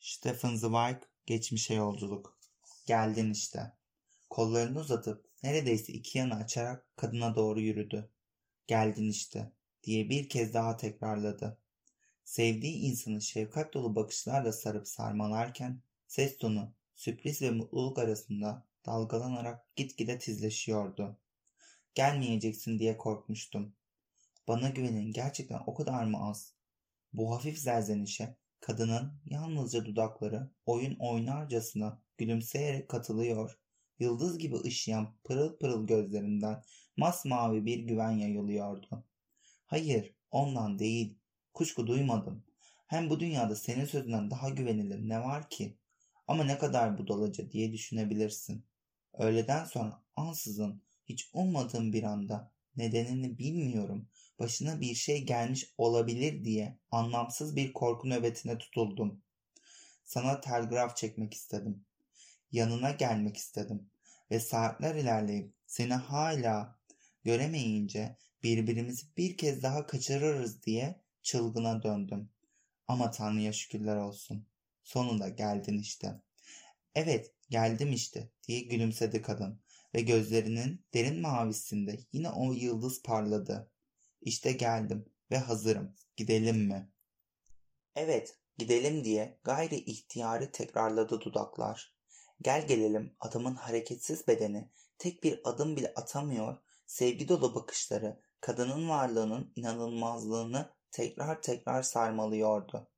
Stephen Zweig Geçmişe Yolculuk Geldin işte. Kollarını uzatıp neredeyse iki yana açarak kadına doğru yürüdü. Geldin işte diye bir kez daha tekrarladı. Sevdiği insanı şefkat dolu bakışlarla sarıp sarmalarken ses tonu sürpriz ve mutluluk arasında dalgalanarak gitgide tizleşiyordu. Gelmeyeceksin diye korkmuştum. Bana güvenin gerçekten o kadar mı az? Bu hafif zerzenişe kadının yalnızca dudakları oyun oynarcasına gülümseyerek katılıyor. Yıldız gibi ışıyan pırıl pırıl gözlerinden masmavi bir güven yayılıyordu. Hayır, ondan değil. Kuşku duymadım. Hem bu dünyada senin sözünden daha güvenilir ne var ki? Ama ne kadar budalaca diye düşünebilirsin. Öğleden sonra ansızın hiç ummadığım bir anda nedenini bilmiyorum başına bir şey gelmiş olabilir diye anlamsız bir korku nöbetine tutuldum. Sana telgraf çekmek istedim. Yanına gelmek istedim ve saatler ilerleyip seni hala göremeyince birbirimizi bir kez daha kaçırırız diye çılgına döndüm. Ama Tanrı'ya şükürler olsun. Sonunda geldin işte. Evet geldim işte diye gülümsedi kadın ve gözlerinin derin mavisinde yine o yıldız parladı. İşte geldim ve hazırım. Gidelim mi? Evet, gidelim diye gayri ihtiyarı tekrarladı dudaklar. Gel gelelim adamın hareketsiz bedeni tek bir adım bile atamıyor, sevgi dolu bakışları kadının varlığının inanılmazlığını tekrar tekrar sarmalıyordu.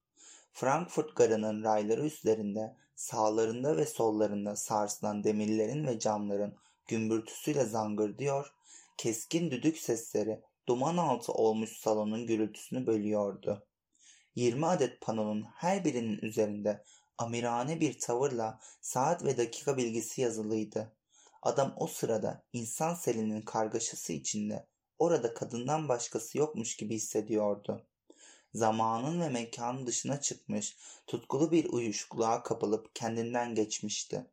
Frankfurt garının rayları üzerinde sağlarında ve sollarında sarsılan demirlerin ve camların gümbürtüsüyle zangırdıyor, keskin düdük sesleri duman altı olmuş salonun gürültüsünü bölüyordu. 20 adet panonun her birinin üzerinde amirane bir tavırla saat ve dakika bilgisi yazılıydı. Adam o sırada insan selinin kargaşası içinde orada kadından başkası yokmuş gibi hissediyordu. Zamanın ve mekanın dışına çıkmış, tutkulu bir uyuşukluğa kapılıp kendinden geçmişti.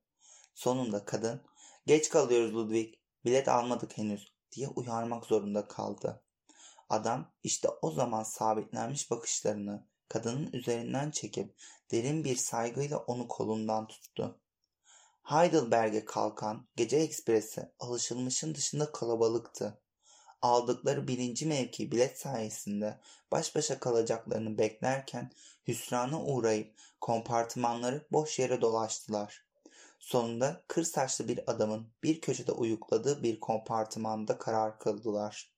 Sonunda kadın, geç kalıyoruz Ludwig, bilet almadık henüz, diye uyarmak zorunda kaldı. Adam işte o zaman sabitlenmiş bakışlarını kadının üzerinden çekip derin bir saygıyla onu kolundan tuttu. Heidelberg'e kalkan gece ekspresi alışılmışın dışında kalabalıktı. Aldıkları birinci mevki bilet sayesinde baş başa kalacaklarını beklerken hüsrana uğrayıp kompartımanları boş yere dolaştılar. Sonunda kır saçlı bir adamın bir köşede uyukladığı bir kompartımanda karar kıldılar.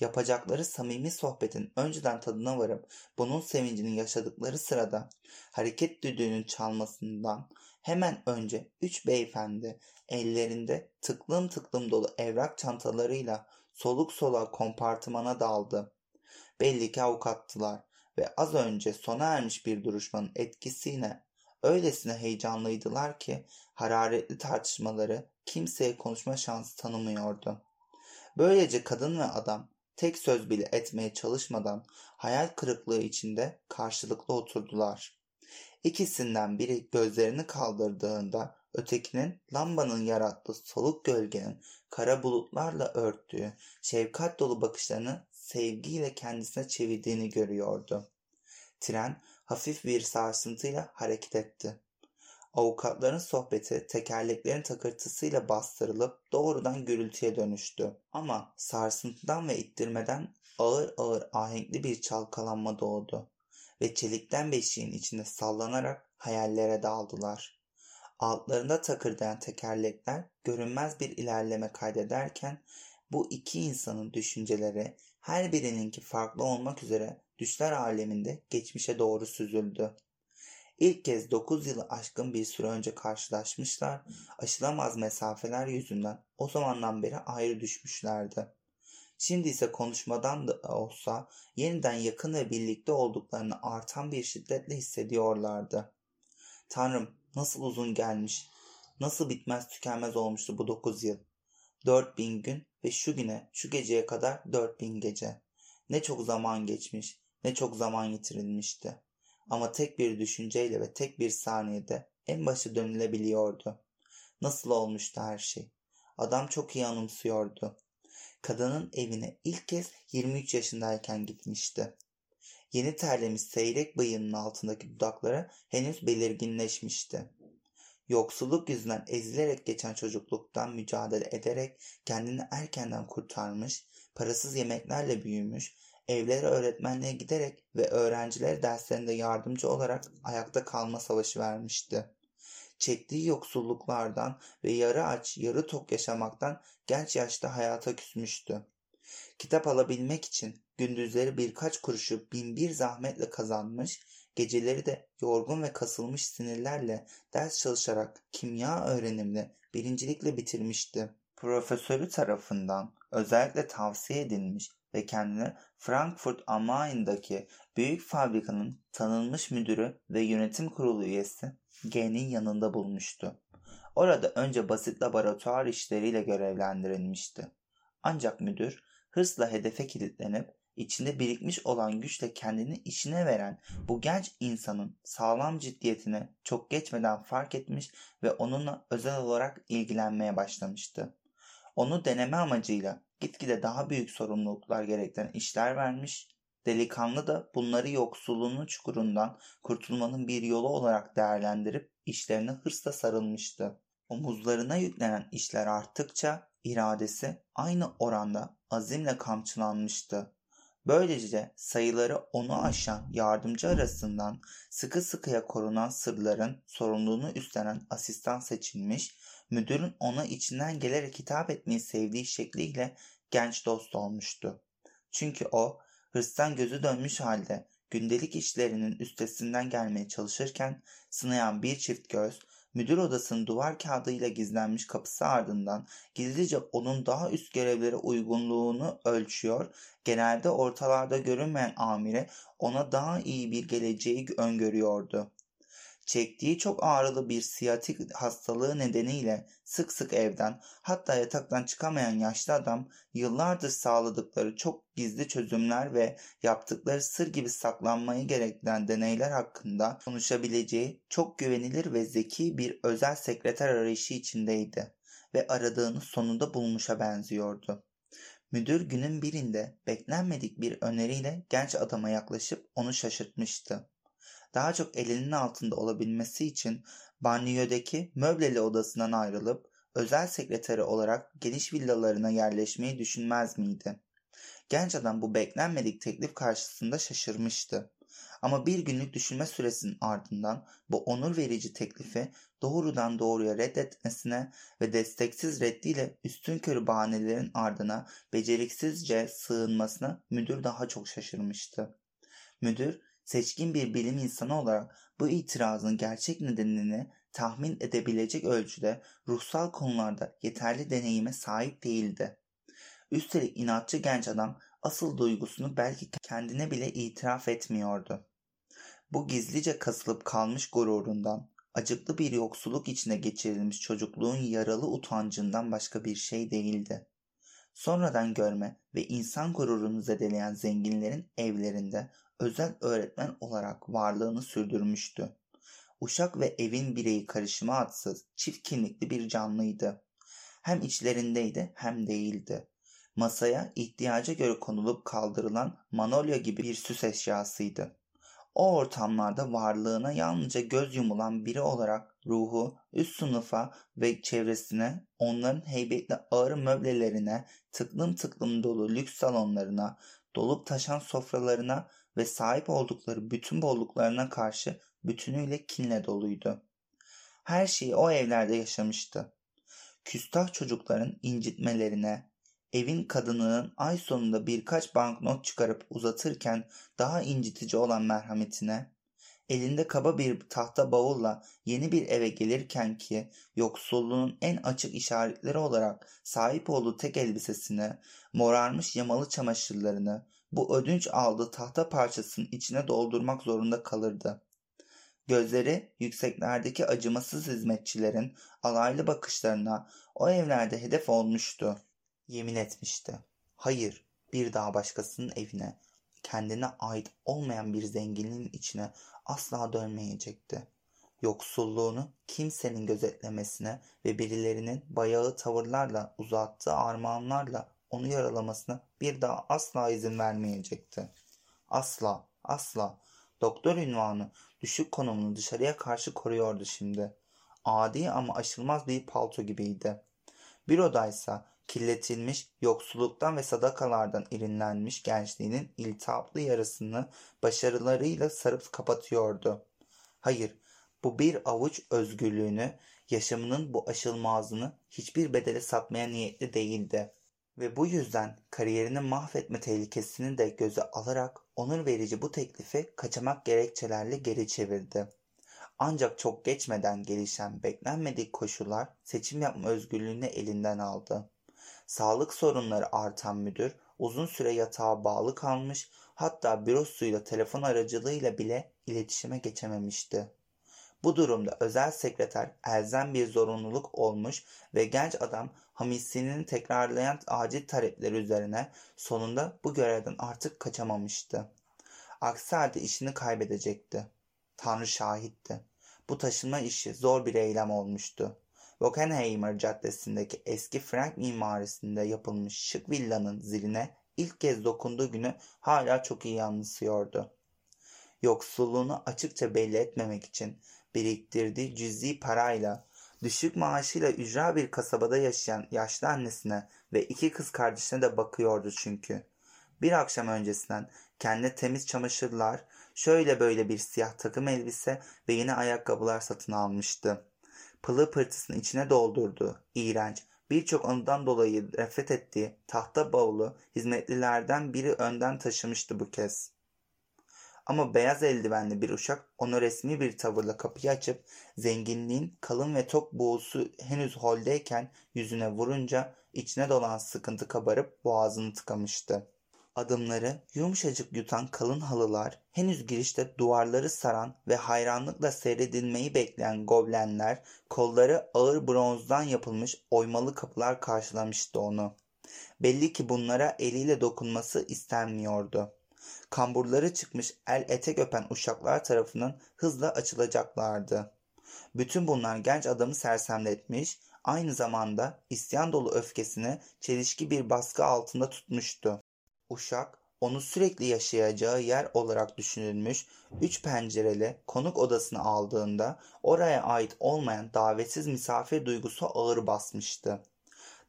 Yapacakları samimi sohbetin önceden tadına varıp bunun sevincini yaşadıkları sırada hareket düdüğünün çalmasından hemen önce üç beyefendi ellerinde tıklım tıklım dolu evrak çantalarıyla soluk soluğa kompartımana daldı. Belli ki avukattılar ve az önce sona ermiş bir duruşmanın etkisiyle öylesine heyecanlıydılar ki hararetli tartışmaları kimseye konuşma şansı tanımıyordu. Böylece kadın ve adam tek söz bile etmeye çalışmadan hayal kırıklığı içinde karşılıklı oturdular. İkisinden biri gözlerini kaldırdığında ötekinin lambanın yarattığı soluk gölgenin kara bulutlarla örttüğü şefkat dolu bakışlarını sevgiyle kendisine çevirdiğini görüyordu. Tren hafif bir sarsıntıyla hareket etti. Avukatların sohbeti tekerleklerin takırtısıyla bastırılıp doğrudan gürültüye dönüştü. Ama sarsıntıdan ve ittirmeden ağır ağır ahenkli bir çalkalanma doğdu ve çelikten beşiğin içinde sallanarak hayallere daldılar. Altlarında takırdayan tekerlekler görünmez bir ilerleme kaydederken bu iki insanın düşünceleri her birininki farklı olmak üzere düşler aleminde geçmişe doğru süzüldü. İlk kez 9 yılı aşkın bir süre önce karşılaşmışlar, aşılamaz mesafeler yüzünden o zamandan beri ayrı düşmüşlerdi. Şimdi ise konuşmadan da olsa yeniden yakın ve birlikte olduklarını artan bir şiddetle hissediyorlardı. Tanrım nasıl uzun gelmiş, nasıl bitmez tükenmez olmuştu bu 9 yıl. 4000 gün ve şu güne, şu geceye kadar 4000 gece. Ne çok zaman geçmiş, ne çok zaman yitirilmişti. Ama tek bir düşünceyle ve tek bir saniyede en başı dönülebiliyordu. Nasıl olmuştu her şey? Adam çok iyi anımsıyordu. Kadının evine ilk kez 23 yaşındayken gitmişti. Yeni terlemiş seyrek bıyığının altındaki dudakları henüz belirginleşmişti. Yoksulluk yüzünden ezilerek geçen çocukluktan mücadele ederek kendini erkenden kurtarmış, parasız yemeklerle büyümüş, evlere öğretmenliğe giderek ve öğrencilere derslerinde yardımcı olarak ayakta kalma savaşı vermişti. Çektiği yoksulluklardan ve yarı aç, yarı tok yaşamaktan genç yaşta hayata küsmüştü. Kitap alabilmek için gündüzleri birkaç kuruşu binbir zahmetle kazanmış, geceleri de yorgun ve kasılmış sinirlerle ders çalışarak kimya öğrenimini birincilikle bitirmişti. Profesörü tarafından özellikle tavsiye edilmiş ve kendini Frankfurt am Main'daki büyük fabrikanın tanınmış müdürü ve yönetim kurulu üyesi G'nin yanında bulmuştu. Orada önce basit laboratuvar işleriyle görevlendirilmişti. Ancak müdür hırsla hedefe kilitlenip içinde birikmiş olan güçle kendini işine veren bu genç insanın sağlam ciddiyetini çok geçmeden fark etmiş ve onunla özel olarak ilgilenmeye başlamıştı. Onu deneme amacıyla gitgide daha büyük sorumluluklar gerektiren işler vermiş, delikanlı da bunları yoksulluğunun çukurundan kurtulmanın bir yolu olarak değerlendirip işlerine hırsla sarılmıştı. Omuzlarına yüklenen işler arttıkça iradesi aynı oranda azimle kamçılanmıştı. Böylece sayıları onu aşan yardımcı arasından sıkı sıkıya korunan sırların sorumluluğunu üstlenen asistan seçilmiş, müdürün ona içinden gelerek hitap etmeyi sevdiği şekliyle genç dost olmuştu. Çünkü o hırstan gözü dönmüş halde gündelik işlerinin üstesinden gelmeye çalışırken sınayan bir çift göz müdür odasının duvar kağıdıyla gizlenmiş kapısı ardından gizlice onun daha üst görevlere uygunluğunu ölçüyor, genelde ortalarda görünmeyen amire ona daha iyi bir geleceği öngörüyordu. Çektiği çok ağrılı bir siyatik hastalığı nedeniyle sık sık evden hatta yataktan çıkamayan yaşlı adam yıllardır sağladıkları çok gizli çözümler ve yaptıkları sır gibi saklanmayı gerektiren deneyler hakkında konuşabileceği çok güvenilir ve zeki bir özel sekreter arayışı içindeydi ve aradığını sonunda bulmuşa benziyordu. Müdür günün birinde beklenmedik bir öneriyle genç adama yaklaşıp onu şaşırtmıştı daha çok elinin altında olabilmesi için banyodaki möbleli odasından ayrılıp özel sekreteri olarak geniş villalarına yerleşmeyi düşünmez miydi? Genç adam bu beklenmedik teklif karşısında şaşırmıştı. Ama bir günlük düşünme süresinin ardından bu onur verici teklifi doğrudan doğruya reddetmesine ve desteksiz reddiyle üstün körü bahanelerin ardına beceriksizce sığınmasına müdür daha çok şaşırmıştı. Müdür seçkin bir bilim insanı olarak bu itirazın gerçek nedenini tahmin edebilecek ölçüde ruhsal konularda yeterli deneyime sahip değildi. Üstelik inatçı genç adam asıl duygusunu belki kendine bile itiraf etmiyordu. Bu gizlice kasılıp kalmış gururundan, acıklı bir yoksulluk içine geçirilmiş çocukluğun yaralı utancından başka bir şey değildi. Sonradan görme ve insan gururunu zedeleyen zenginlerin evlerinde özel öğretmen olarak varlığını sürdürmüştü. Uşak ve evin bireyi karışımı atsız, çift kimlikli bir canlıydı. Hem içlerindeydi hem değildi. Masaya ihtiyaca göre konulup kaldırılan manolya gibi bir süs eşyasıydı. O ortamlarda varlığına yalnızca göz yumulan biri olarak ruhu üst sınıfa ve çevresine, onların heybetli ağır möblelerine, tıklım tıklım dolu lüks salonlarına, dolup taşan sofralarına ve sahip oldukları bütün bolluklarına karşı bütünüyle kinle doluydu. Her şeyi o evlerde yaşamıştı. Küstah çocukların incitmelerine, evin kadınının ay sonunda birkaç banknot çıkarıp uzatırken daha incitici olan merhametine, elinde kaba bir tahta bavulla yeni bir eve gelirken ki yoksulluğun en açık işaretleri olarak sahip olduğu tek elbisesine, morarmış yamalı çamaşırlarını, bu ödünç aldığı tahta parçasının içine doldurmak zorunda kalırdı. Gözleri yükseklerdeki acımasız hizmetçilerin alaylı bakışlarına o evlerde hedef olmuştu. Yemin etmişti. Hayır, bir daha başkasının evine, kendine ait olmayan bir zenginliğin içine asla dönmeyecekti. Yoksulluğunu kimsenin gözetlemesine ve birilerinin bayağı tavırlarla uzattığı armağanlarla onu yaralamasına bir daha asla izin vermeyecekti. Asla Asla. Doktor ünvanı düşük konumunu dışarıya karşı koruyordu şimdi. Adi ama aşılmaz bir palto gibiydi. Bir odaysa kirletilmiş, yoksulluktan ve sadakalardan irinlenmiş gençliğinin iltihaplı yarısını başarılarıyla sarıp kapatıyordu. Hayır, bu bir avuç özgürlüğünü, yaşamının bu aşılmazını hiçbir bedele satmaya niyetli değildi. Ve bu yüzden kariyerini mahvetme tehlikesini de göze alarak onur verici bu teklifi kaçamak gerekçelerle geri çevirdi. Ancak çok geçmeden gelişen beklenmedik koşullar seçim yapma özgürlüğünü elinden aldı. Sağlık sorunları artan müdür uzun süre yatağa bağlı kalmış hatta bürosuyla telefon aracılığıyla bile iletişime geçememişti. Bu durumda özel sekreter elzem bir zorunluluk olmuş ve genç adam hamisinin tekrarlayan acil talepleri üzerine sonunda bu görevden artık kaçamamıştı. Aksi halde işini kaybedecekti. Tanrı şahitti. Bu taşınma işi zor bir eylem olmuştu. Bockenheimer Caddesi'ndeki eski Frank mimarisinde yapılmış şık villanın ziline ilk kez dokunduğu günü hala çok iyi anımsıyordu. Yoksulluğunu açıkça belli etmemek için biriktirdiği cüzi parayla düşük maaşıyla ücra bir kasabada yaşayan yaşlı annesine ve iki kız kardeşine de bakıyordu çünkü. Bir akşam öncesinden kendine temiz çamaşırlar, şöyle böyle bir siyah takım elbise ve yeni ayakkabılar satın almıştı. Pılı pırtısını içine doldurdu. İğrenç, birçok anıdan dolayı nefret ettiği tahta bavulu hizmetlilerden biri önden taşımıştı bu kez. Ama beyaz eldivenli bir uşak onu resmi bir tavırla kapıyı açıp zenginliğin kalın ve tok buğusu henüz holdeyken yüzüne vurunca içine dolan sıkıntı kabarıp boğazını tıkamıştı. Adımları yumuşacık yutan kalın halılar, henüz girişte duvarları saran ve hayranlıkla seyredilmeyi bekleyen goblenler, kolları ağır bronzdan yapılmış oymalı kapılar karşılamıştı onu. Belli ki bunlara eliyle dokunması istenmiyordu. Kamburları çıkmış el etek öpen uşaklar tarafından hızla açılacaklardı. Bütün bunlar genç adamı sersemletmiş, aynı zamanda isyan dolu öfkesini çelişki bir baskı altında tutmuştu. Uşak onu sürekli yaşayacağı yer olarak düşünülmüş üç pencereli konuk odasını aldığında oraya ait olmayan davetsiz misafir duygusu ağır basmıştı.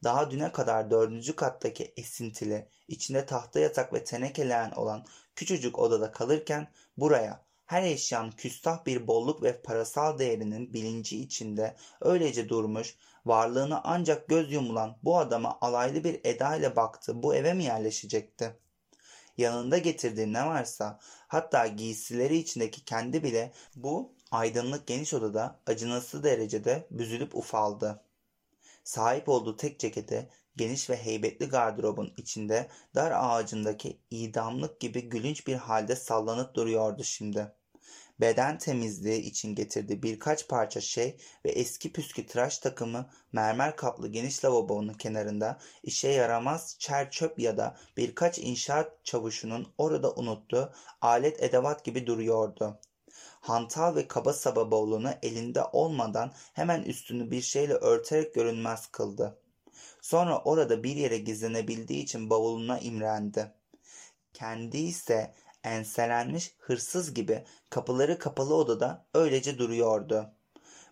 Daha düne kadar dördüncü kattaki esintili, içinde tahta yatak ve tenekeleyen olan küçücük odada kalırken buraya her eşyanın küstah bir bolluk ve parasal değerinin bilinci içinde öylece durmuş, varlığına ancak göz yumulan bu adama alaylı bir eda ile baktı bu eve mi yerleşecekti? Yanında getirdiği ne varsa hatta giysileri içindeki kendi bile bu aydınlık geniş odada acınası derecede büzülüp ufaldı. Sahip olduğu tek ceketi geniş ve heybetli gardırobun içinde dar ağacındaki idamlık gibi gülünç bir halde sallanıp duruyordu şimdi. Beden temizliği için getirdiği birkaç parça şey ve eski püskü tıraş takımı mermer kaplı geniş lavabonun kenarında işe yaramaz çer çöp ya da birkaç inşaat çavuşunun orada unuttuğu alet edevat gibi duruyordu. Hantal ve kaba saba bavulunu elinde olmadan hemen üstünü bir şeyle örterek görünmez kıldı. Sonra orada bir yere gizlenebildiği için bavuluna imrendi. Kendi ise enselenmiş hırsız gibi kapıları kapalı odada öylece duruyordu.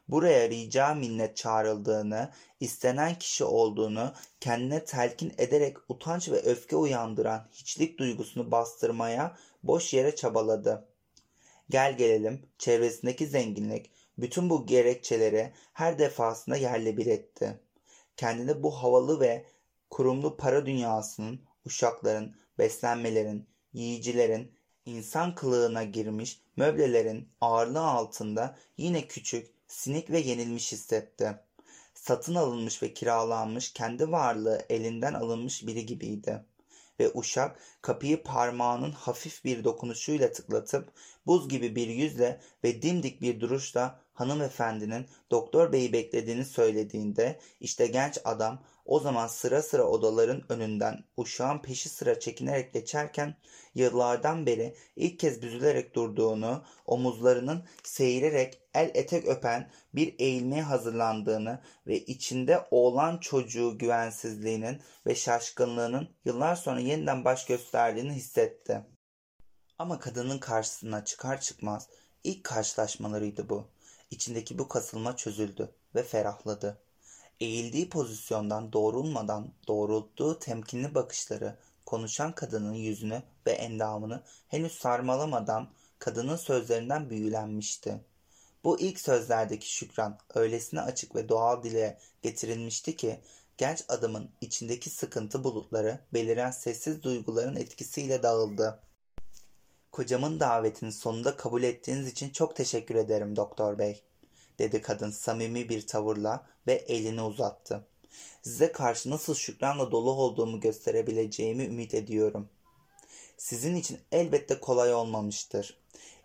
Buraya rica minnet çağrıldığını, istenen kişi olduğunu kendine telkin ederek utanç ve öfke uyandıran hiçlik duygusunu bastırmaya boş yere çabaladı. Gel gelelim çevresindeki zenginlik bütün bu gerekçeleri her defasında yerle bir etti. Kendini bu havalı ve kurumlu para dünyasının, uşakların, beslenmelerin, yiyicilerin, insan kılığına girmiş möblelerin ağırlığı altında yine küçük, sinik ve yenilmiş hissetti. Satın alınmış ve kiralanmış kendi varlığı elinden alınmış biri gibiydi. Ve uşak kapıyı parmağının hafif bir dokunuşuyla tıklatıp buz gibi bir yüzle ve dimdik bir duruşla hanımefendinin doktor beyi beklediğini söylediğinde işte genç adam o zaman sıra sıra odaların önünden uşağın peşi sıra çekinerek geçerken yıllardan beri ilk kez büzülerek durduğunu, omuzlarının seyirerek el etek öpen bir eğilmeye hazırlandığını ve içinde oğlan çocuğu güvensizliğinin ve şaşkınlığının yıllar sonra yeniden baş gösterdiğini hissetti. Ama kadının karşısına çıkar çıkmaz ilk karşılaşmalarıydı bu. İçindeki bu kasılma çözüldü ve ferahladı. Eğildiği pozisyondan doğrulmadan doğrulttuğu temkinli bakışları konuşan kadının yüzünü ve endamını henüz sarmalamadan kadının sözlerinden büyülenmişti. Bu ilk sözlerdeki şükran öylesine açık ve doğal dile getirilmişti ki genç adamın içindeki sıkıntı bulutları beliren sessiz duyguların etkisiyle dağıldı. Kocamın davetini sonunda kabul ettiğiniz için çok teşekkür ederim doktor bey, dedi kadın samimi bir tavırla ve elini uzattı. Size karşı nasıl şükranla dolu olduğumu gösterebileceğimi ümit ediyorum. Sizin için elbette kolay olmamıştır.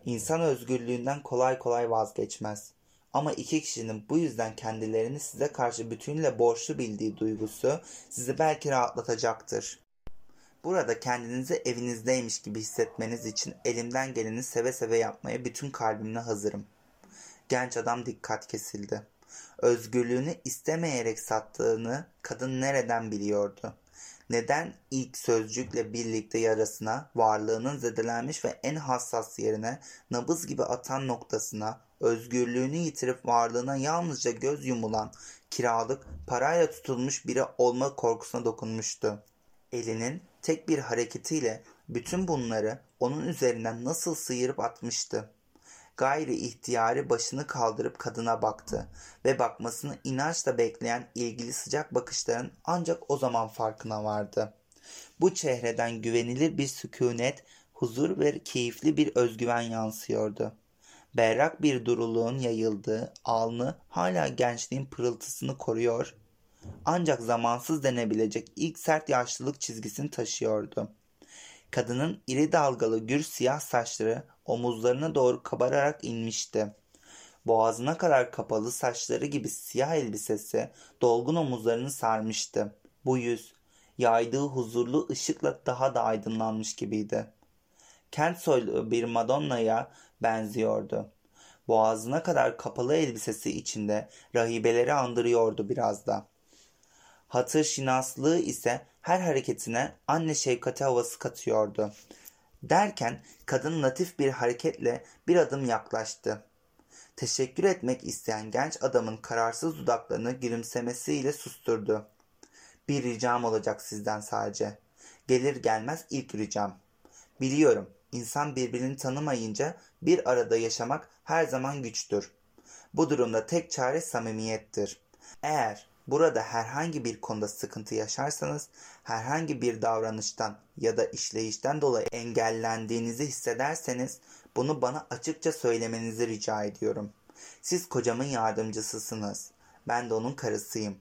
İnsan özgürlüğünden kolay kolay vazgeçmez. Ama iki kişinin bu yüzden kendilerini size karşı bütünüyle borçlu bildiği duygusu sizi belki rahatlatacaktır. Burada kendinizi evinizdeymiş gibi hissetmeniz için elimden geleni seve seve yapmaya bütün kalbimle hazırım. Genç adam dikkat kesildi. Özgürlüğünü istemeyerek sattığını kadın nereden biliyordu? Neden ilk sözcükle birlikte yarasına, varlığının zedelenmiş ve en hassas yerine, nabız gibi atan noktasına, özgürlüğünü yitirip varlığına yalnızca göz yumulan, kiralık, parayla tutulmuş biri olma korkusuna dokunmuştu. Elinin tek bir hareketiyle bütün bunları onun üzerinden nasıl sıyırıp atmıştı. Gayri ihtiyari başını kaldırıp kadına baktı ve bakmasını inançla bekleyen ilgili sıcak bakışların ancak o zaman farkına vardı. Bu çehreden güvenilir bir sükunet, huzur ve keyifli bir özgüven yansıyordu. Berrak bir duruluğun yayıldığı alnı hala gençliğin pırıltısını koruyor ancak zamansız denebilecek ilk sert yaşlılık çizgisini taşıyordu. Kadının iri dalgalı gür siyah saçları omuzlarına doğru kabararak inmişti. Boğazına kadar kapalı saçları gibi siyah elbisesi dolgun omuzlarını sarmıştı. Bu yüz yaydığı huzurlu ışıkla daha da aydınlanmış gibiydi. Kent soylu bir Madonna'ya benziyordu. Boğazına kadar kapalı elbisesi içinde rahibeleri andırıyordu biraz da. Hatır şinaslığı ise her hareketine anne şefkati havası katıyordu. Derken kadın latif bir hareketle bir adım yaklaştı. Teşekkür etmek isteyen genç adamın kararsız dudaklarını gülümsemesiyle susturdu. Bir ricam olacak sizden sadece. Gelir gelmez ilk ricam. Biliyorum insan birbirini tanımayınca bir arada yaşamak her zaman güçtür. Bu durumda tek çare samimiyettir. Eğer Burada herhangi bir konuda sıkıntı yaşarsanız, herhangi bir davranıştan ya da işleyişten dolayı engellendiğinizi hissederseniz bunu bana açıkça söylemenizi rica ediyorum. Siz kocamın yardımcısısınız. Ben de onun karısıyım.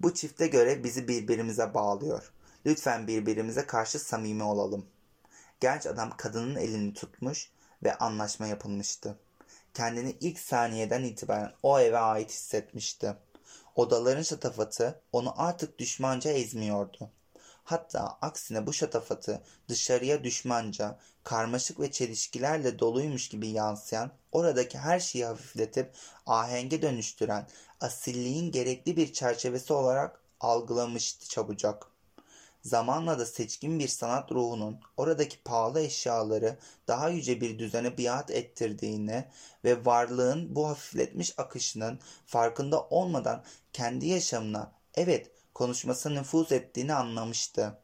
Bu çifte göre bizi birbirimize bağlıyor. Lütfen birbirimize karşı samimi olalım. Genç adam kadının elini tutmuş ve anlaşma yapılmıştı. Kendini ilk saniyeden itibaren o eve ait hissetmişti. Odaların şatafatı onu artık düşmanca ezmiyordu. Hatta aksine bu şatafatı dışarıya düşmanca, karmaşık ve çelişkilerle doluymuş gibi yansıyan, oradaki her şeyi hafifletip ahenge dönüştüren, asilliğin gerekli bir çerçevesi olarak algılamıştı çabucak. Zamanla da seçkin bir sanat ruhunun oradaki pahalı eşyaları daha yüce bir düzene biat ettirdiğini ve varlığın bu hafifletmiş akışının farkında olmadan kendi yaşamına, evet konuşmasına nüfuz ettiğini anlamıştı.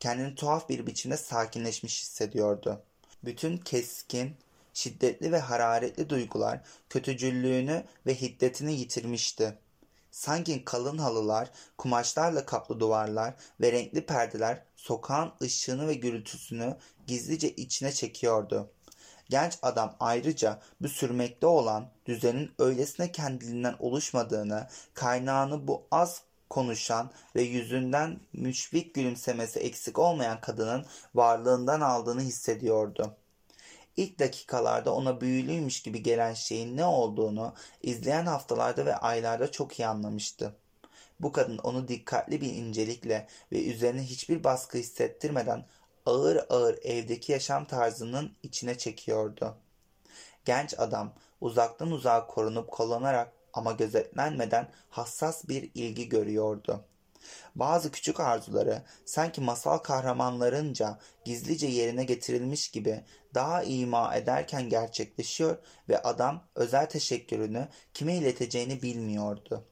Kendini tuhaf bir biçimde sakinleşmiş hissediyordu. Bütün keskin, şiddetli ve hararetli duygular kötücüllüğünü ve hiddetini yitirmişti. Sanki kalın halılar, kumaşlarla kaplı duvarlar ve renkli perdeler sokağın ışığını ve gürültüsünü gizlice içine çekiyordu. Genç adam ayrıca bu sürmekte olan düzenin öylesine kendiliğinden oluşmadığını, kaynağını bu az konuşan ve yüzünden müşfik gülümsemesi eksik olmayan kadının varlığından aldığını hissediyordu. İlk dakikalarda ona büyülüymüş gibi gelen şeyin ne olduğunu izleyen haftalarda ve aylarda çok iyi anlamıştı. Bu kadın onu dikkatli bir incelikle ve üzerine hiçbir baskı hissettirmeden ağır ağır evdeki yaşam tarzının içine çekiyordu. Genç adam uzaktan uzağa korunup kollanarak ama gözetlenmeden hassas bir ilgi görüyordu. Bazı küçük arzuları sanki masal kahramanlarınca gizlice yerine getirilmiş gibi daha ima ederken gerçekleşiyor ve adam özel teşekkürünü kime ileteceğini bilmiyordu.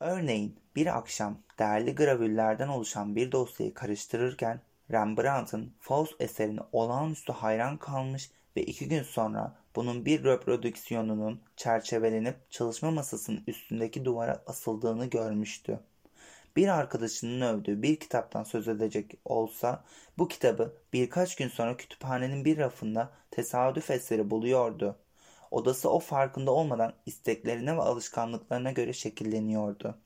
Örneğin bir akşam değerli gravürlerden oluşan bir dosyayı karıştırırken Rembrandt'ın Faust eserini olağanüstü hayran kalmış ve iki gün sonra bunun bir reprodüksiyonunun çerçevelenip çalışma masasının üstündeki duvara asıldığını görmüştü. Bir arkadaşının övdüğü bir kitaptan söz edecek olsa bu kitabı birkaç gün sonra kütüphanenin bir rafında tesadüf eseri buluyordu. Odası o farkında olmadan isteklerine ve alışkanlıklarına göre şekilleniyordu.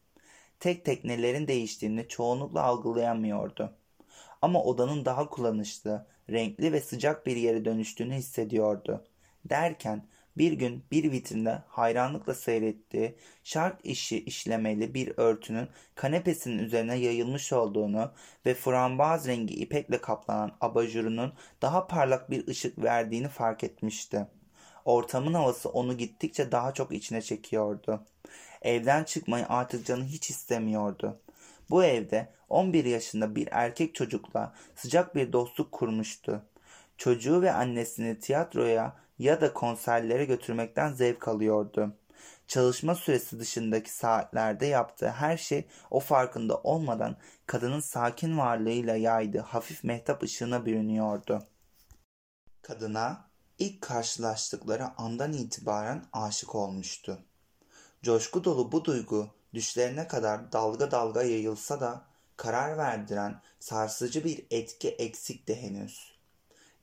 Tek tek nelerin değiştiğini çoğunlukla algılayamıyordu. Ama odanın daha kullanışlı, renkli ve sıcak bir yere dönüştüğünü hissediyordu. Derken bir gün bir vitrinde hayranlıkla seyrettiği şark işi işlemeli bir örtünün kanepesinin üzerine yayılmış olduğunu ve frambaz rengi ipekle kaplanan abajurunun daha parlak bir ışık verdiğini fark etmişti. Ortamın havası onu gittikçe daha çok içine çekiyordu. Evden çıkmayı artık canı hiç istemiyordu. Bu evde 11 yaşında bir erkek çocukla sıcak bir dostluk kurmuştu. Çocuğu ve annesini tiyatroya ya da konserlere götürmekten zevk alıyordu. Çalışma süresi dışındaki saatlerde yaptığı her şey o farkında olmadan kadının sakin varlığıyla yaydığı hafif mehtap ışığına bürünüyordu. Kadına ilk karşılaştıkları andan itibaren aşık olmuştu. Coşku dolu bu duygu düşlerine kadar dalga dalga yayılsa da karar verdiren sarsıcı bir etki eksikti henüz.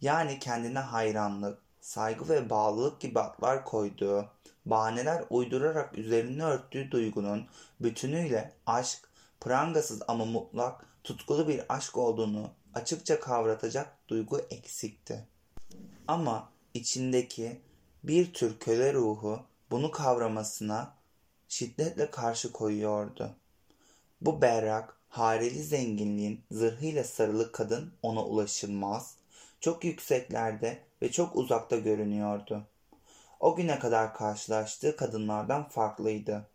Yani kendine hayranlık, saygı ve bağlılık gibi adlar koyduğu, bahaneler uydurarak üzerini örttüğü duygunun bütünüyle aşk, prangasız ama mutlak, tutkulu bir aşk olduğunu açıkça kavratacak duygu eksikti. Ama içindeki bir tür köle ruhu bunu kavramasına şiddetle karşı koyuyordu. Bu berrak, hareli zenginliğin zırhıyla sarılı kadın ona ulaşılmaz, çok yükseklerde ve çok uzakta görünüyordu. O güne kadar karşılaştığı kadınlardan farklıydı.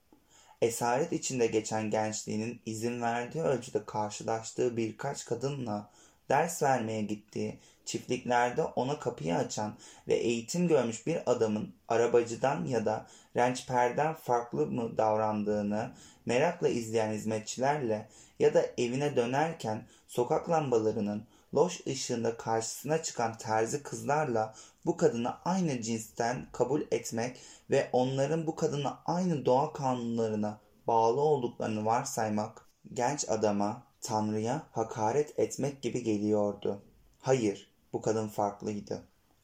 Esaret içinde geçen gençliğinin izin verdiği ölçüde karşılaştığı birkaç kadınla ders vermeye gittiği, çiftliklerde ona kapıyı açan ve eğitim görmüş bir adamın arabacıdan ya da rençperden farklı mı davrandığını merakla izleyen hizmetçilerle ya da evine dönerken sokak lambalarının loş ışığında karşısına çıkan terzi kızlarla bu kadını aynı cinsten kabul etmek ve onların bu kadına aynı doğa kanunlarına bağlı olduklarını varsaymak genç adama Tanrı'ya hakaret etmek gibi geliyordu. Hayır, bu kadın farklıydı.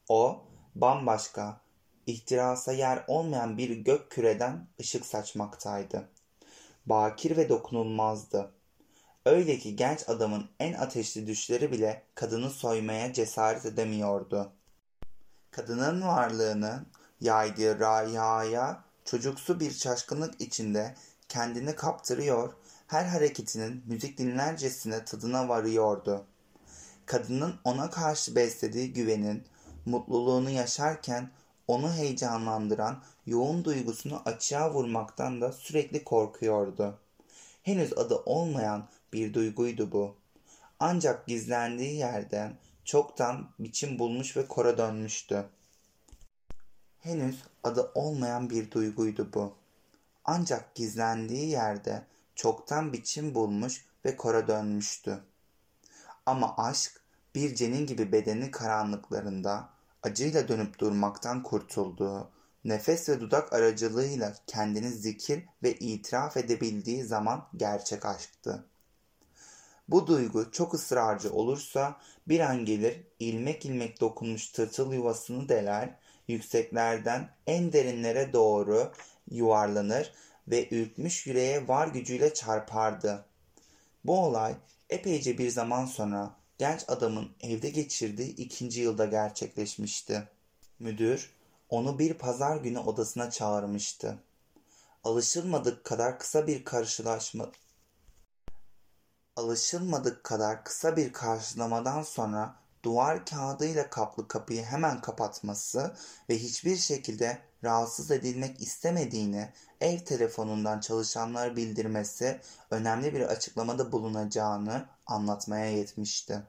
O, bambaşka, ihtirasa yer olmayan bir gök küreden ışık saçmaktaydı. Bakir ve dokunulmazdı. Öyle ki genç adamın en ateşli düşleri bile kadını soymaya cesaret edemiyordu. Kadının varlığını yaydığı rayaya çocuksu bir şaşkınlık içinde kendini kaptırıyor, her hareketinin müzik dinlercesine tadına varıyordu. Kadının ona karşı beslediği güvenin, mutluluğunu yaşarken onu heyecanlandıran yoğun duygusunu açığa vurmaktan da sürekli korkuyordu. Henüz adı olmayan bir duyguydu bu. Ancak gizlendiği yerden çoktan biçim bulmuş ve kora dönmüştü. Henüz adı olmayan bir duyguydu bu. Ancak gizlendiği yerde çoktan biçim bulmuş ve kora dönmüştü. Ama aşk bir cenin gibi bedeni karanlıklarında acıyla dönüp durmaktan kurtulduğu, nefes ve dudak aracılığıyla kendini zikir ve itiraf edebildiği zaman gerçek aşktı. Bu duygu çok ısrarcı olursa bir an gelir ilmek ilmek dokunmuş tırtıl yuvasını deler, yükseklerden en derinlere doğru yuvarlanır ve ürkmüş yüreğe var gücüyle çarpardı. Bu olay epeyce bir zaman sonra genç adamın evde geçirdiği ikinci yılda gerçekleşmişti. Müdür onu bir pazar günü odasına çağırmıştı. Alışılmadık kadar kısa bir karşılaşma alışılmadık kadar kısa bir karşılamadan sonra duvar kağıdıyla kaplı kapıyı hemen kapatması ve hiçbir şekilde rahatsız edilmek istemediğini ev telefonundan çalışanlara bildirmesi önemli bir açıklamada bulunacağını anlatmaya yetmişti.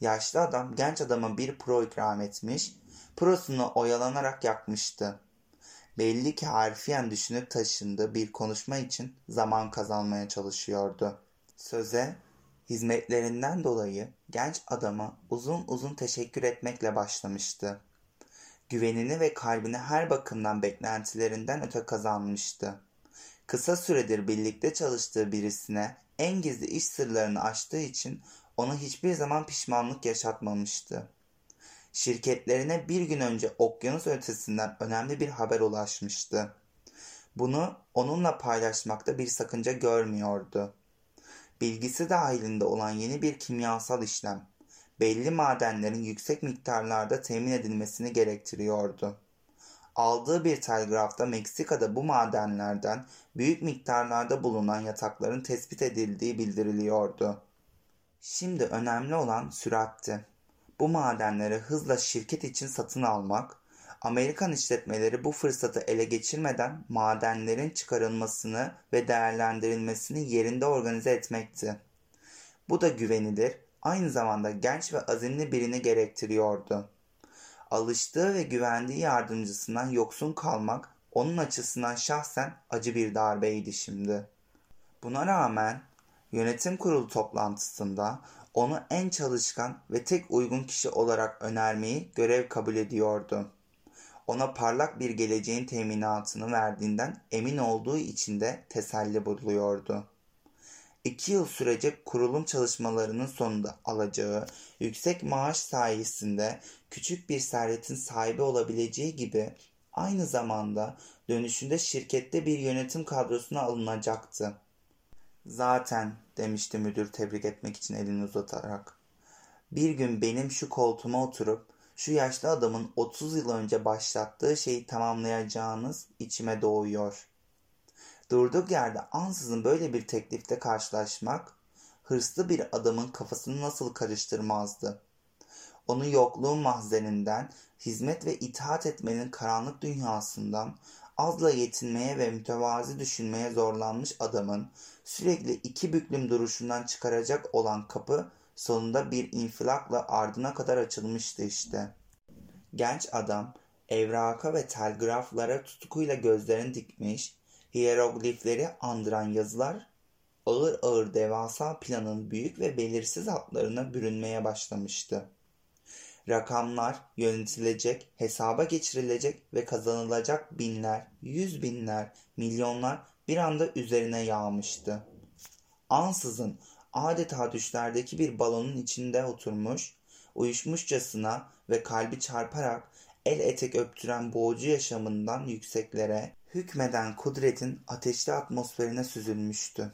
Yaşlı adam genç adama bir pro ikram etmiş, prosunu oyalanarak yakmıştı. Belli ki harfiyen düşünüp taşındığı bir konuşma için zaman kazanmaya çalışıyordu. Söze hizmetlerinden dolayı genç adama uzun uzun teşekkür etmekle başlamıştı. Güvenini ve kalbini her bakımdan beklentilerinden öte kazanmıştı. Kısa süredir birlikte çalıştığı birisine en gizli iş sırlarını açtığı için ona hiçbir zaman pişmanlık yaşatmamıştı. Şirketlerine bir gün önce okyanus ötesinden önemli bir haber ulaşmıştı. Bunu onunla paylaşmakta bir sakınca görmüyordu. Bilgisi dahilinde olan yeni bir kimyasal işlem, belli madenlerin yüksek miktarlarda temin edilmesini gerektiriyordu. Aldığı bir telgrafta Meksika'da bu madenlerden büyük miktarlarda bulunan yatakların tespit edildiği bildiriliyordu. Şimdi önemli olan süratti. Bu madenleri hızla şirket için satın almak, Amerikan işletmeleri bu fırsatı ele geçirmeden madenlerin çıkarılmasını ve değerlendirilmesini yerinde organize etmekti. Bu da güvenilir, aynı zamanda genç ve azimli birini gerektiriyordu. Alıştığı ve güvendiği yardımcısından yoksun kalmak onun açısından şahsen acı bir darbeydi şimdi. Buna rağmen yönetim kurulu toplantısında onu en çalışkan ve tek uygun kişi olarak önermeyi görev kabul ediyordu. Ona parlak bir geleceğin teminatını verdiğinden emin olduğu için de teselli buluyordu. İki yıl sürecek kurulum çalışmalarının sonunda alacağı yüksek maaş sayesinde küçük bir servetin sahibi olabileceği gibi aynı zamanda dönüşünde şirkette bir yönetim kadrosuna alınacaktı. Zaten demişti müdür tebrik etmek için elini uzatarak. Bir gün benim şu koltuğuma oturup şu yaşlı adamın 30 yıl önce başlattığı şeyi tamamlayacağınız içime doğuyor. Durduk yerde ansızın böyle bir teklifte karşılaşmak hırslı bir adamın kafasını nasıl karıştırmazdı. Onu yokluğun mahzeninden, hizmet ve itaat etmenin karanlık dünyasından azla yetinmeye ve mütevazi düşünmeye zorlanmış adamın sürekli iki büklüm duruşundan çıkaracak olan kapı sonunda bir infilakla ardına kadar açılmıştı işte. Genç adam evraka ve telgraflara tutkuyla gözlerini dikmiş, hieroglifleri andıran yazılar ağır ağır devasa planın büyük ve belirsiz hatlarına bürünmeye başlamıştı. Rakamlar yönetilecek, hesaba geçirilecek ve kazanılacak binler, yüz binler, milyonlar bir anda üzerine yağmıştı. Ansızın adeta düşlerdeki bir balonun içinde oturmuş, uyuşmuşçasına ve kalbi çarparak el etek öptüren boğucu yaşamından yükseklere, hükmeden kudretin ateşli atmosferine süzülmüştü.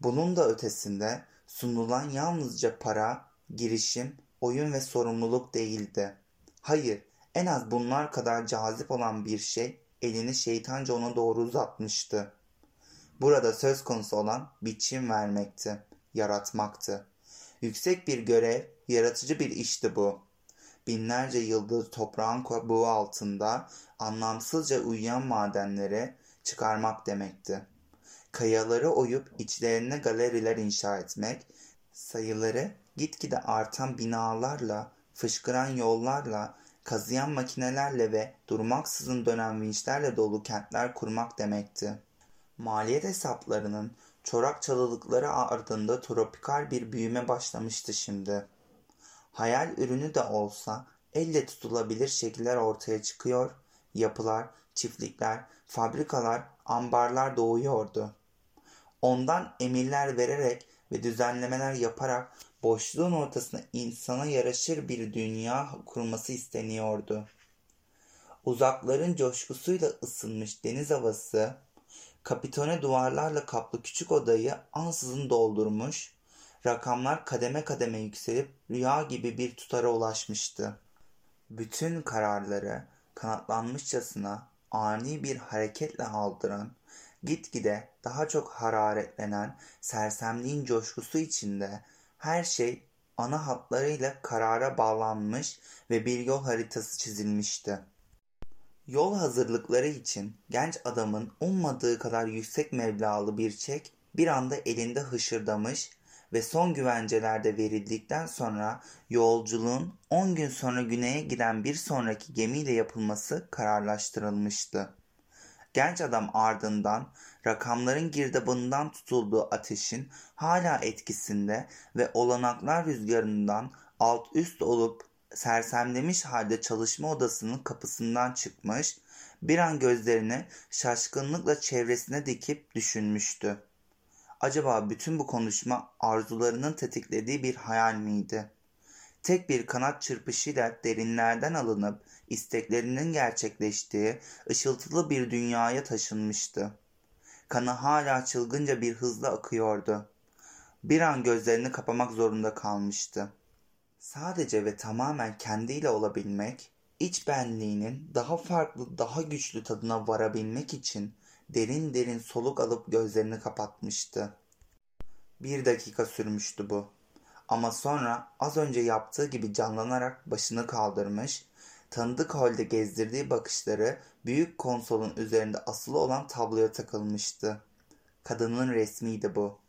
Bunun da ötesinde sunulan yalnızca para, girişim, oyun ve sorumluluk değildi. Hayır, en az bunlar kadar cazip olan bir şey elini şeytanca ona doğru uzatmıştı. Burada söz konusu olan biçim vermekti, yaratmaktı. Yüksek bir görev, yaratıcı bir işti bu. Binlerce yıldır toprağın kabuğu altında anlamsızca uyuyan madenleri çıkarmak demekti. Kayaları oyup içlerine galeriler inşa etmek, sayıları gitgide artan binalarla, fışkıran yollarla, kazıyan makinelerle ve durmaksızın dönen vinçlerle dolu kentler kurmak demekti. Maliyet hesaplarının çorak çalılıkları ardında tropikal bir büyüme başlamıştı şimdi. Hayal ürünü de olsa elle tutulabilir şekiller ortaya çıkıyor, yapılar, çiftlikler, fabrikalar, ambarlar doğuyordu. Ondan emirler vererek ve düzenlemeler yaparak boşluğun ortasına insana yaraşır bir dünya kurması isteniyordu. Uzakların coşkusuyla ısınmış deniz havası, kapitone duvarlarla kaplı küçük odayı ansızın doldurmuş, rakamlar kademe kademe yükselip rüya gibi bir tutara ulaşmıştı. Bütün kararları kanatlanmışçasına ani bir hareketle aldıran, gitgide daha çok hararetlenen sersemliğin coşkusu içinde her şey ana hatlarıyla karara bağlanmış ve bir yol haritası çizilmişti. Yol hazırlıkları için genç adamın ummadığı kadar yüksek meblağlı bir çek bir anda elinde hışırdamış ve son güvenceler de verildikten sonra yolculuğun 10 gün sonra güneye giden bir sonraki gemiyle yapılması kararlaştırılmıştı. Genç adam ardından rakamların girdabından tutulduğu ateşin hala etkisinde ve olanaklar rüzgarından alt üst olup sersemlemiş halde çalışma odasının kapısından çıkmış, bir an gözlerini şaşkınlıkla çevresine dikip düşünmüştü. Acaba bütün bu konuşma arzularının tetiklediği bir hayal miydi? Tek bir kanat çırpışıyla derinlerden alınıp isteklerinin gerçekleştiği ışıltılı bir dünyaya taşınmıştı. Kanı hala çılgınca bir hızla akıyordu. Bir an gözlerini kapamak zorunda kalmıştı. Sadece ve tamamen kendiyle olabilmek, iç benliğinin daha farklı, daha güçlü tadına varabilmek için derin derin soluk alıp gözlerini kapatmıştı. Bir dakika sürmüştü bu. Ama sonra az önce yaptığı gibi canlanarak başını kaldırmış, tanıdık halde gezdirdiği bakışları büyük konsolun üzerinde asılı olan tabloya takılmıştı. Kadının resmiydi bu.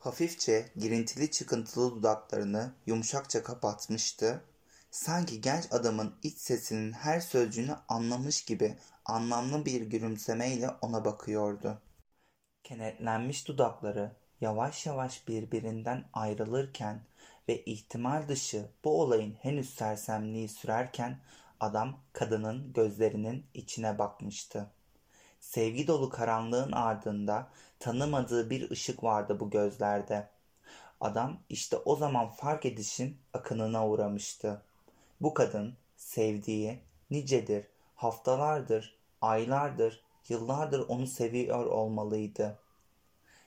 Hafifçe girintili çıkıntılı dudaklarını yumuşakça kapatmıştı. Sanki genç adamın iç sesinin her sözcüğünü anlamış gibi anlamlı bir gülümsemeyle ona bakıyordu. Kenetlenmiş dudakları yavaş yavaş birbirinden ayrılırken ve ihtimal dışı bu olayın henüz sersemliği sürerken adam kadının gözlerinin içine bakmıştı. Sevgi dolu karanlığın ardında tanımadığı bir ışık vardı bu gözlerde. Adam işte o zaman fark edişin akınına uğramıştı. Bu kadın sevdiği nicedir, haftalardır, aylardır, yıllardır onu seviyor olmalıydı.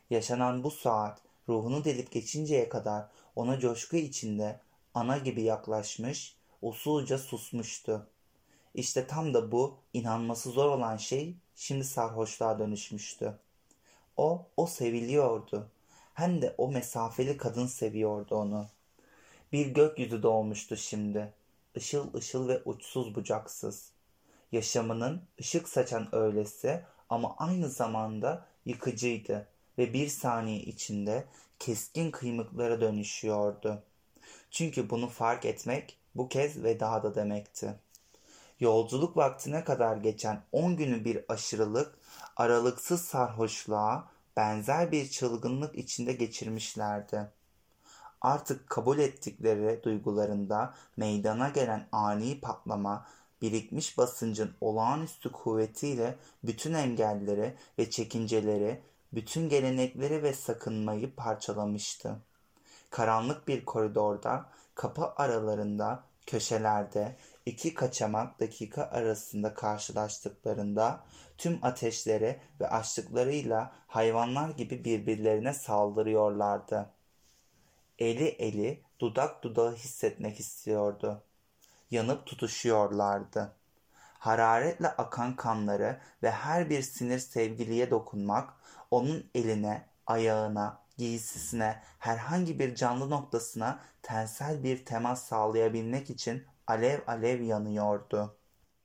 Yaşanan bu saat ruhunu delip geçinceye kadar ona coşku içinde ana gibi yaklaşmış, usulca susmuştu. İşte tam da bu inanması zor olan şey şimdi sarhoşluğa dönüşmüştü. O, o seviliyordu. Hem de o mesafeli kadın seviyordu onu. Bir gökyüzü doğmuştu şimdi. Işıl ışıl ve uçsuz bucaksız. Yaşamının ışık saçan öylesi ama aynı zamanda yıkıcıydı ve bir saniye içinde keskin kıymıklara dönüşüyordu. Çünkü bunu fark etmek bu kez veda da demekti. Yolculuk vaktine kadar geçen on günü bir aşırılık, aralıksız sarhoşluğa benzer bir çılgınlık içinde geçirmişlerdi. Artık kabul ettikleri duygularında meydana gelen ani patlama, birikmiş basıncın olağanüstü kuvvetiyle bütün engelleri ve çekinceleri, bütün gelenekleri ve sakınmayı parçalamıştı. Karanlık bir koridorda, kapı aralarında, köşelerde, iki kaçamak dakika arasında karşılaştıklarında tüm ateşleri ve açlıklarıyla hayvanlar gibi birbirlerine saldırıyorlardı. Eli eli dudak dudağı hissetmek istiyordu. Yanıp tutuşuyorlardı. Hararetle akan kanları ve her bir sinir sevgiliye dokunmak, onun eline, ayağına, giysisine, herhangi bir canlı noktasına tensel bir temas sağlayabilmek için alev alev yanıyordu.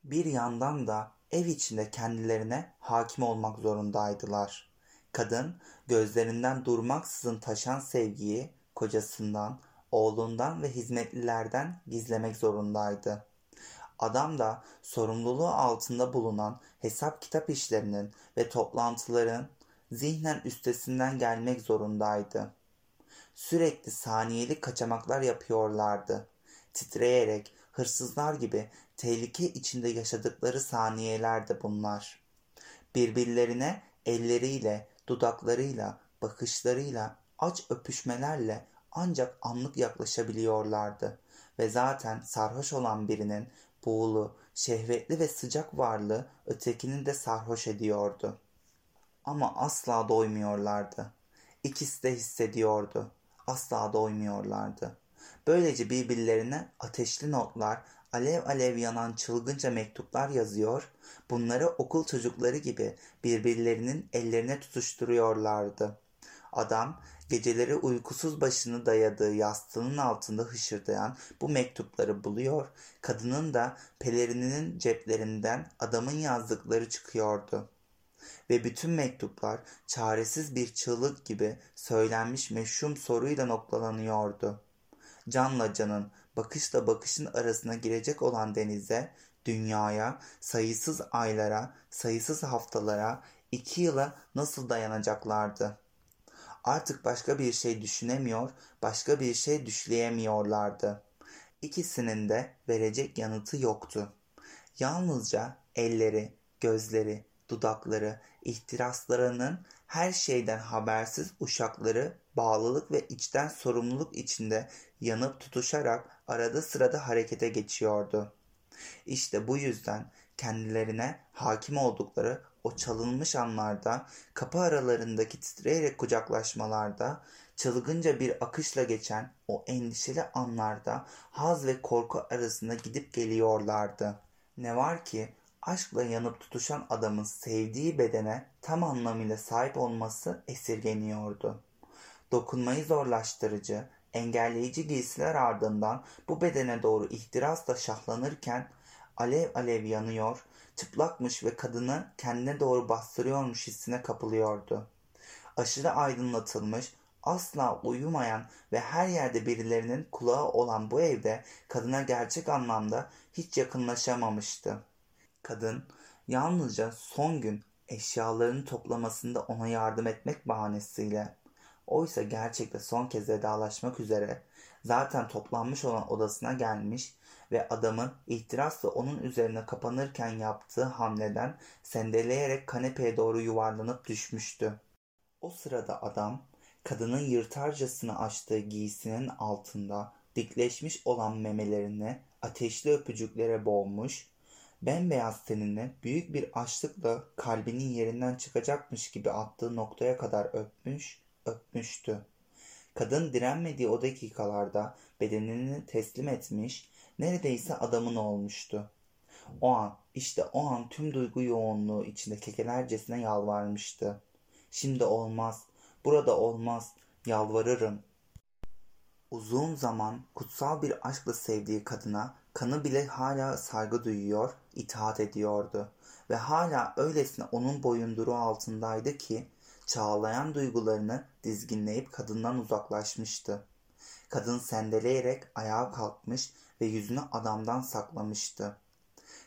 Bir yandan da ev içinde kendilerine hakim olmak zorundaydılar. Kadın gözlerinden durmaksızın taşan sevgiyi kocasından, oğlundan ve hizmetlilerden gizlemek zorundaydı. Adam da sorumluluğu altında bulunan hesap kitap işlerinin ve toplantıların zihnen üstesinden gelmek zorundaydı. Sürekli saniyeli kaçamaklar yapıyorlardı. Titreyerek hırsızlar gibi tehlike içinde yaşadıkları saniyelerdi bunlar. Birbirlerine elleriyle, dudaklarıyla, bakışlarıyla, aç öpüşmelerle ancak anlık yaklaşabiliyorlardı ve zaten sarhoş olan birinin buğulu, şehvetli ve sıcak varlığı ötekini de sarhoş ediyordu. Ama asla doymuyorlardı. İkisi de hissediyordu. Asla doymuyorlardı. Böylece birbirlerine ateşli notlar, alev alev yanan çılgınca mektuplar yazıyor, bunları okul çocukları gibi birbirlerinin ellerine tutuşturuyorlardı. Adam geceleri uykusuz başını dayadığı yastığının altında hışırdayan bu mektupları buluyor. Kadının da pelerininin ceplerinden adamın yazdıkları çıkıyordu. Ve bütün mektuplar çaresiz bir çığlık gibi söylenmiş meşhum soruyla noktalanıyordu. Canla canın, bakışla bakışın arasına girecek olan denize, dünyaya, sayısız aylara, sayısız haftalara, iki yıla nasıl dayanacaklardı? Artık başka bir şey düşünemiyor, başka bir şey düşleyemiyorlardı. İkisinin de verecek yanıtı yoktu. Yalnızca elleri, gözleri, dudakları, ihtiraslarının her şeyden habersiz uşakları bağlılık ve içten sorumluluk içinde yanıp tutuşarak arada sırada harekete geçiyordu. İşte bu yüzden kendilerine hakim oldukları o çalınmış anlarda, kapı aralarındaki titreyerek kucaklaşmalarda, çılgınca bir akışla geçen o endişeli anlarda haz ve korku arasında gidip geliyorlardı. Ne var ki aşkla yanıp tutuşan adamın sevdiği bedene tam anlamıyla sahip olması esirgeniyordu. Dokunmayı zorlaştırıcı, engelleyici giysiler ardından bu bedene doğru ihtirasla şahlanırken alev alev yanıyor, çıplakmış ve kadını kendine doğru bastırıyormuş hissine kapılıyordu. Aşırı aydınlatılmış, asla uyumayan ve her yerde birilerinin kulağı olan bu evde kadına gerçek anlamda hiç yakınlaşamamıştı. Kadın yalnızca son gün eşyalarını toplamasında ona yardım etmek bahanesiyle oysa gerçekte son kez vedalaşmak üzere zaten toplanmış olan odasına gelmiş ve adamın ihtirasla onun üzerine kapanırken yaptığı hamleden sendeleyerek kanepeye doğru yuvarlanıp düşmüştü. O sırada adam kadının yırtarcasını açtığı giysinin altında dikleşmiş olan memelerini ateşli öpücüklere boğmuş, bembeyaz tenini büyük bir açlıkla kalbinin yerinden çıkacakmış gibi attığı noktaya kadar öpmüş, öpmüştü. Kadın direnmediği o dakikalarda bedenini teslim etmiş, neredeyse adamın olmuştu. O an, işte o an tüm duygu yoğunluğu içinde kekelercesine yalvarmıştı. Şimdi olmaz, burada olmaz, yalvarırım. Uzun zaman kutsal bir aşkla sevdiği kadına kanı bile hala saygı duyuyor, itaat ediyordu. Ve hala öylesine onun boyunduruğu altındaydı ki çağlayan duygularını dizginleyip kadından uzaklaşmıştı. Kadın sendeleyerek ayağa kalkmış ve yüzünü adamdan saklamıştı.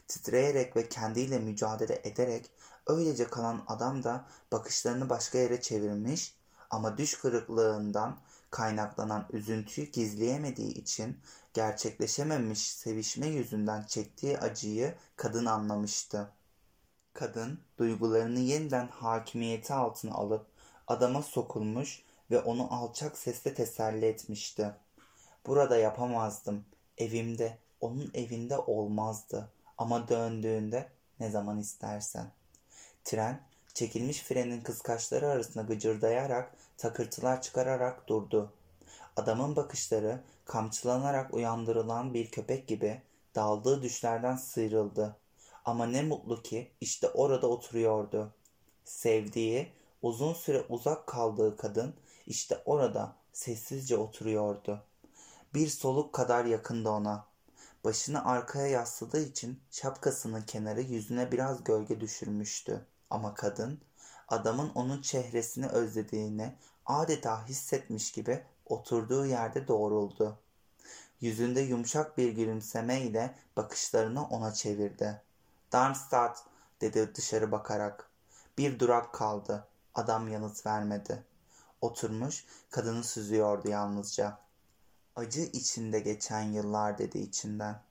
Titreyerek ve kendiyle mücadele ederek öylece kalan adam da bakışlarını başka yere çevirmiş ama düş kırıklığından kaynaklanan üzüntüyü gizleyemediği için gerçekleşememiş sevişme yüzünden çektiği acıyı kadın anlamıştı. Kadın duygularını yeniden hakimiyeti altına alıp adama sokulmuş ve onu alçak sesle teselli etmişti. Burada yapamazdım. Evimde, onun evinde olmazdı. Ama döndüğünde ne zaman istersen. Tren çekilmiş frenin kıskaçları arasında gıcırdayarak takırtılar çıkararak durdu. Adamın bakışları kamçılanarak uyandırılan bir köpek gibi daldığı düşlerden sıyrıldı. Ama ne mutlu ki işte orada oturuyordu. Sevdiği, uzun süre uzak kaldığı kadın işte orada sessizce oturuyordu. Bir soluk kadar yakında ona. Başını arkaya yasladığı için şapkasının kenarı yüzüne biraz gölge düşürmüştü. Ama kadın adamın onun çehresini özlediğini adeta hissetmiş gibi oturduğu yerde doğruldu. Yüzünde yumuşak bir gülümseme ile bakışlarını ona çevirdi. Darmstadt dedi dışarı bakarak. Bir durak kaldı. Adam yanıt vermedi. Oturmuş kadını süzüyordu yalnızca. Acı içinde geçen yıllar dedi içinden.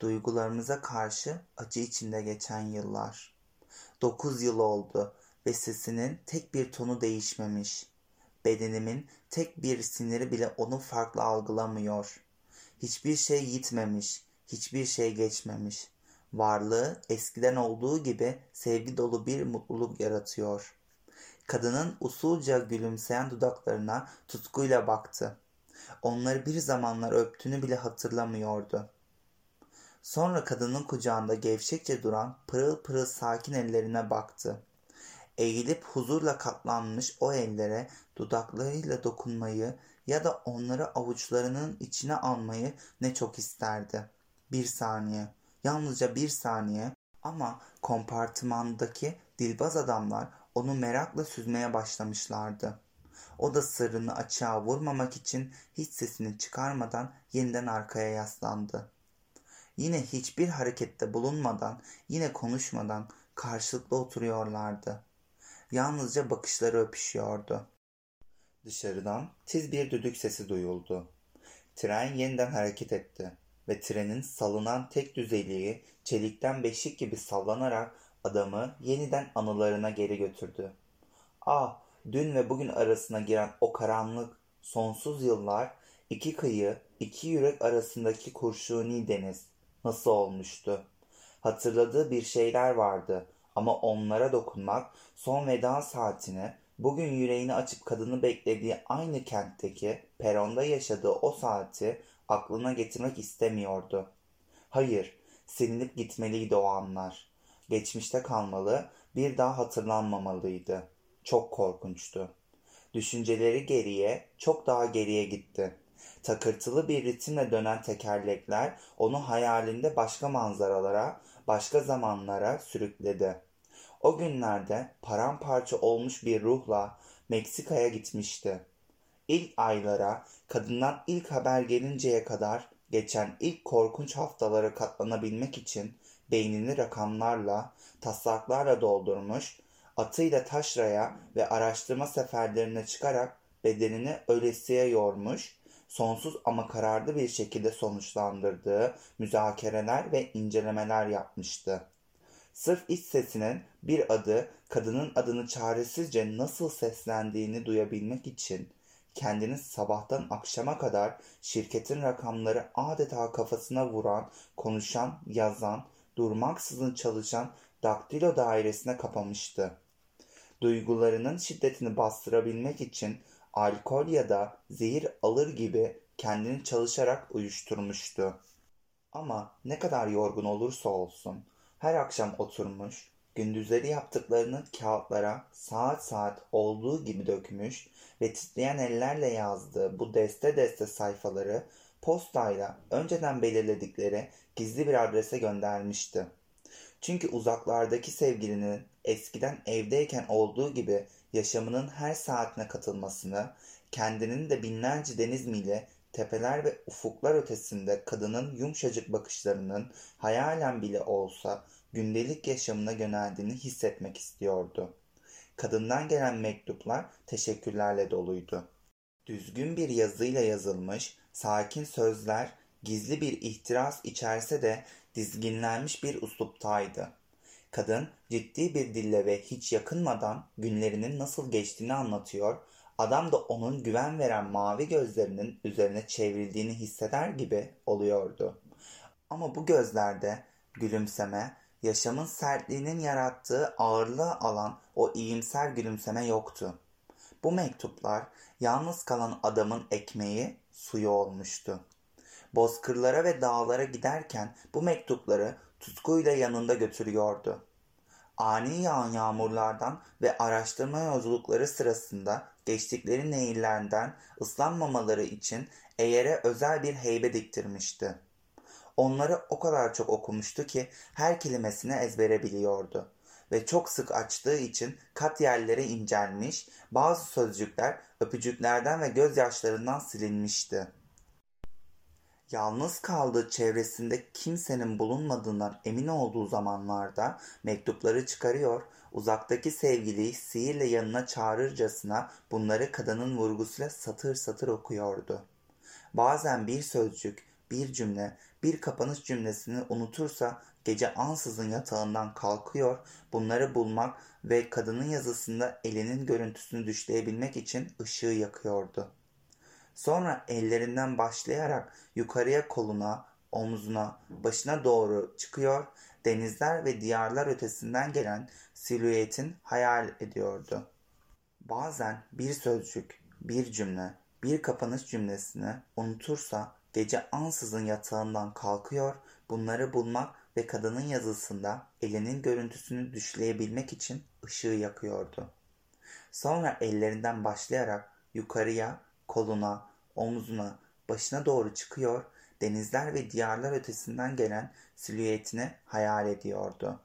Duygularımıza karşı acı içinde geçen yıllar. Dokuz yıl oldu ve sesinin tek bir tonu değişmemiş. Bedenimin tek bir siniri bile onu farklı algılamıyor. Hiçbir şey yitmemiş, hiçbir şey geçmemiş. Varlığı eskiden olduğu gibi sevgi dolu bir mutluluk yaratıyor. Kadının usulca gülümseyen dudaklarına tutkuyla baktı. Onları bir zamanlar öptüğünü bile hatırlamıyordu. Sonra kadının kucağında gevşekçe duran pırıl pırıl sakin ellerine baktı. Eğilip huzurla katlanmış o ellere dudaklarıyla dokunmayı ya da onları avuçlarının içine almayı ne çok isterdi. Bir saniye, yalnızca bir saniye ama kompartımandaki dilbaz adamlar onu merakla süzmeye başlamışlardı. O da sırrını açığa vurmamak için hiç sesini çıkarmadan yeniden arkaya yaslandı. Yine hiçbir harekette bulunmadan, yine konuşmadan karşılıklı oturuyorlardı. Yalnızca bakışları öpüşüyordu. Dışarıdan tiz bir düdük sesi duyuldu. Tren yeniden hareket etti ve trenin salınan tek düzeliği çelikten beşik gibi sallanarak adamı yeniden anılarına geri götürdü. Ah, dün ve bugün arasına giren o karanlık, sonsuz yıllar, iki kıyı, iki yürek arasındaki kurşuni deniz nasıl olmuştu? Hatırladığı bir şeyler vardı ama onlara dokunmak son veda saatini bugün yüreğini açıp kadını beklediği aynı kentteki peronda yaşadığı o saati aklına getirmek istemiyordu. Hayır, silinip gitmeliydi o anlar. Geçmişte kalmalı, bir daha hatırlanmamalıydı. Çok korkunçtu. Düşünceleri geriye, çok daha geriye gitti. Takırtılı bir ritimle dönen tekerlekler onu hayalinde başka manzaralara, başka zamanlara sürükledi. O günlerde paramparça olmuş bir ruhla Meksika'ya gitmişti. İlk aylara, kadından ilk haber gelinceye kadar geçen ilk korkunç haftalara katlanabilmek için beynini rakamlarla, taslaklarla doldurmuş, atıyla taşraya ve araştırma seferlerine çıkarak bedenini ölesiye yormuş, sonsuz ama kararlı bir şekilde sonuçlandırdığı müzakereler ve incelemeler yapmıştı. Sırf iç sesinin bir adı kadının adını çaresizce nasıl seslendiğini duyabilmek için kendini sabahtan akşama kadar şirketin rakamları adeta kafasına vuran, konuşan, yazan, durmaksızın çalışan daktilo dairesine kapamıştı. Duygularının şiddetini bastırabilmek için alkol ya da zehir alır gibi kendini çalışarak uyuşturmuştu. Ama ne kadar yorgun olursa olsun her akşam oturmuş, gündüzleri yaptıklarını kağıtlara saat saat olduğu gibi dökmüş ve titreyen ellerle yazdığı bu deste deste sayfaları postayla önceden belirledikleri gizli bir adrese göndermişti. Çünkü uzaklardaki sevgilinin eskiden evdeyken olduğu gibi yaşamının her saatine katılmasını, kendinin de binlerce deniz mili tepeler ve ufuklar ötesinde kadının yumuşacık bakışlarının hayalen bile olsa gündelik yaşamına yöneldiğini hissetmek istiyordu. Kadından gelen mektuplar teşekkürlerle doluydu. Düzgün bir yazıyla yazılmış, sakin sözler gizli bir ihtiras içerse de dizginlenmiş bir usluptaydı. Kadın ciddi bir dille ve hiç yakınmadan günlerinin nasıl geçtiğini anlatıyor, adam da onun güven veren mavi gözlerinin üzerine çevrildiğini hisseder gibi oluyordu. Ama bu gözlerde gülümseme, yaşamın sertliğinin yarattığı ağırlığı alan o iyimser gülümseme yoktu. Bu mektuplar yalnız kalan adamın ekmeği, suyu olmuştu. Bozkırlara ve dağlara giderken bu mektupları tutkuyla yanında götürüyordu. Ani yağan yağmurlardan ve araştırma yolculukları sırasında geçtikleri nehirlerden ıslanmamaları için eğere özel bir heybe diktirmişti. Onları o kadar çok okumuştu ki her kelimesini ezbere biliyordu ve çok sık açtığı için kat yerlere incelmiş, bazı sözcükler öpücüklerden ve gözyaşlarından silinmişti. Yalnız kaldığı çevresinde kimsenin bulunmadığından emin olduğu zamanlarda mektupları çıkarıyor, uzaktaki sevgiliyi sihirle yanına çağırırcasına bunları kadının vurgusuyla satır satır okuyordu. Bazen bir sözcük, bir cümle, bir kapanış cümlesini unutursa gece ansızın yatağından kalkıyor, bunları bulmak ve kadının yazısında elinin görüntüsünü düşleyebilmek için ışığı yakıyordu. Sonra ellerinden başlayarak yukarıya koluna, omzuna, başına doğru çıkıyor, denizler ve diyarlar ötesinden gelen silüetin hayal ediyordu. Bazen bir sözcük, bir cümle, bir kapanış cümlesini unutursa gece ansızın yatağından kalkıyor, bunları bulmak ve kadının yazısında elinin görüntüsünü düşleyebilmek için ışığı yakıyordu. Sonra ellerinden başlayarak yukarıya, koluna, omzuna, başına doğru çıkıyor, denizler ve diyarlar ötesinden gelen silüetini hayal ediyordu.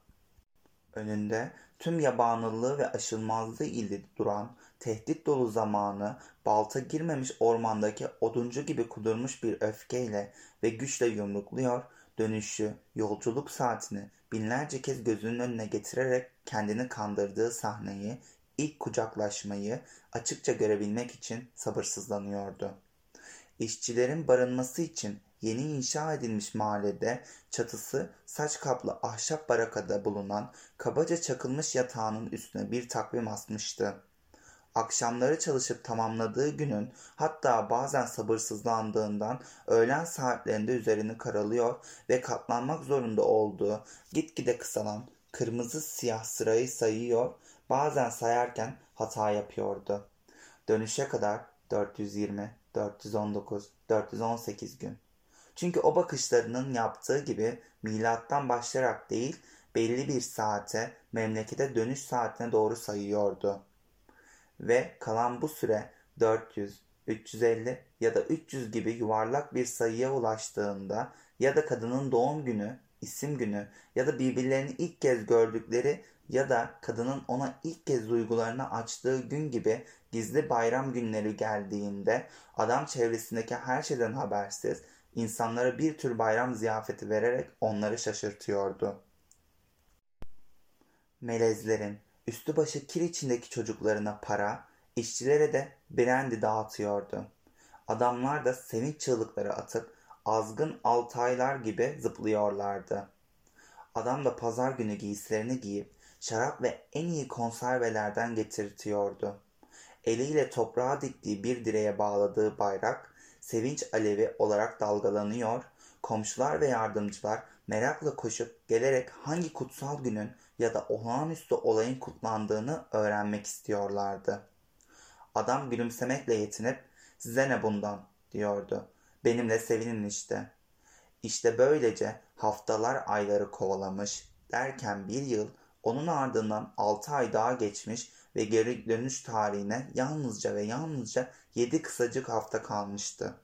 Önünde tüm yabanıllığı ve aşılmazlığı ile duran tehdit dolu zamanı balta girmemiş ormandaki oduncu gibi kudurmuş bir öfkeyle ve güçle yumrukluyor, dönüşü, yolculuk saatini binlerce kez gözünün önüne getirerek kendini kandırdığı sahneyi, ilk kucaklaşmayı açıkça görebilmek için sabırsızlanıyordu. İşçilerin barınması için yeni inşa edilmiş mahallede çatısı saç kaplı ahşap barakada bulunan kabaca çakılmış yatağının üstüne bir takvim asmıştı. Akşamları çalışıp tamamladığı günün hatta bazen sabırsızlandığından öğlen saatlerinde üzerini karalıyor ve katlanmak zorunda olduğu gitgide kısalan kırmızı siyah sırayı sayıyor, bazen sayarken hata yapıyordu. Dönüşe kadar 420, 419, 418 gün. Çünkü o bakışlarının yaptığı gibi milattan başlayarak değil belli bir saate memlekete dönüş saatine doğru sayıyordu. Ve kalan bu süre 400, 350 ya da 300 gibi yuvarlak bir sayıya ulaştığında ya da kadının doğum günü, isim günü ya da birbirlerini ilk kez gördükleri ya da kadının ona ilk kez duygularını açtığı gün gibi gizli bayram günleri geldiğinde adam çevresindeki her şeyden habersiz insanlara bir tür bayram ziyafeti vererek onları şaşırtıyordu. Melezlerin üstü başı kir içindeki çocuklarına para, işçilere de brandy dağıtıyordu. Adamlar da sevinç çığlıkları atıp azgın altaylar gibi zıplıyorlardı. Adam da pazar günü giysilerini giyip şarap ve en iyi konservelerden getirtiyordu. Eliyle toprağa diktiği bir direğe bağladığı bayrak sevinç alevi olarak dalgalanıyor, komşular ve yardımcılar merakla koşup gelerek hangi kutsal günün ya da olağanüstü olayın kutlandığını öğrenmek istiyorlardı. Adam gülümsemekle yetinip size ne bundan diyordu. Benimle sevinin işte. İşte böylece haftalar ayları kovalamış derken bir yıl onun ardından altı ay daha geçmiş ve geri dönüş tarihine yalnızca ve yalnızca yedi kısacık hafta kalmıştı.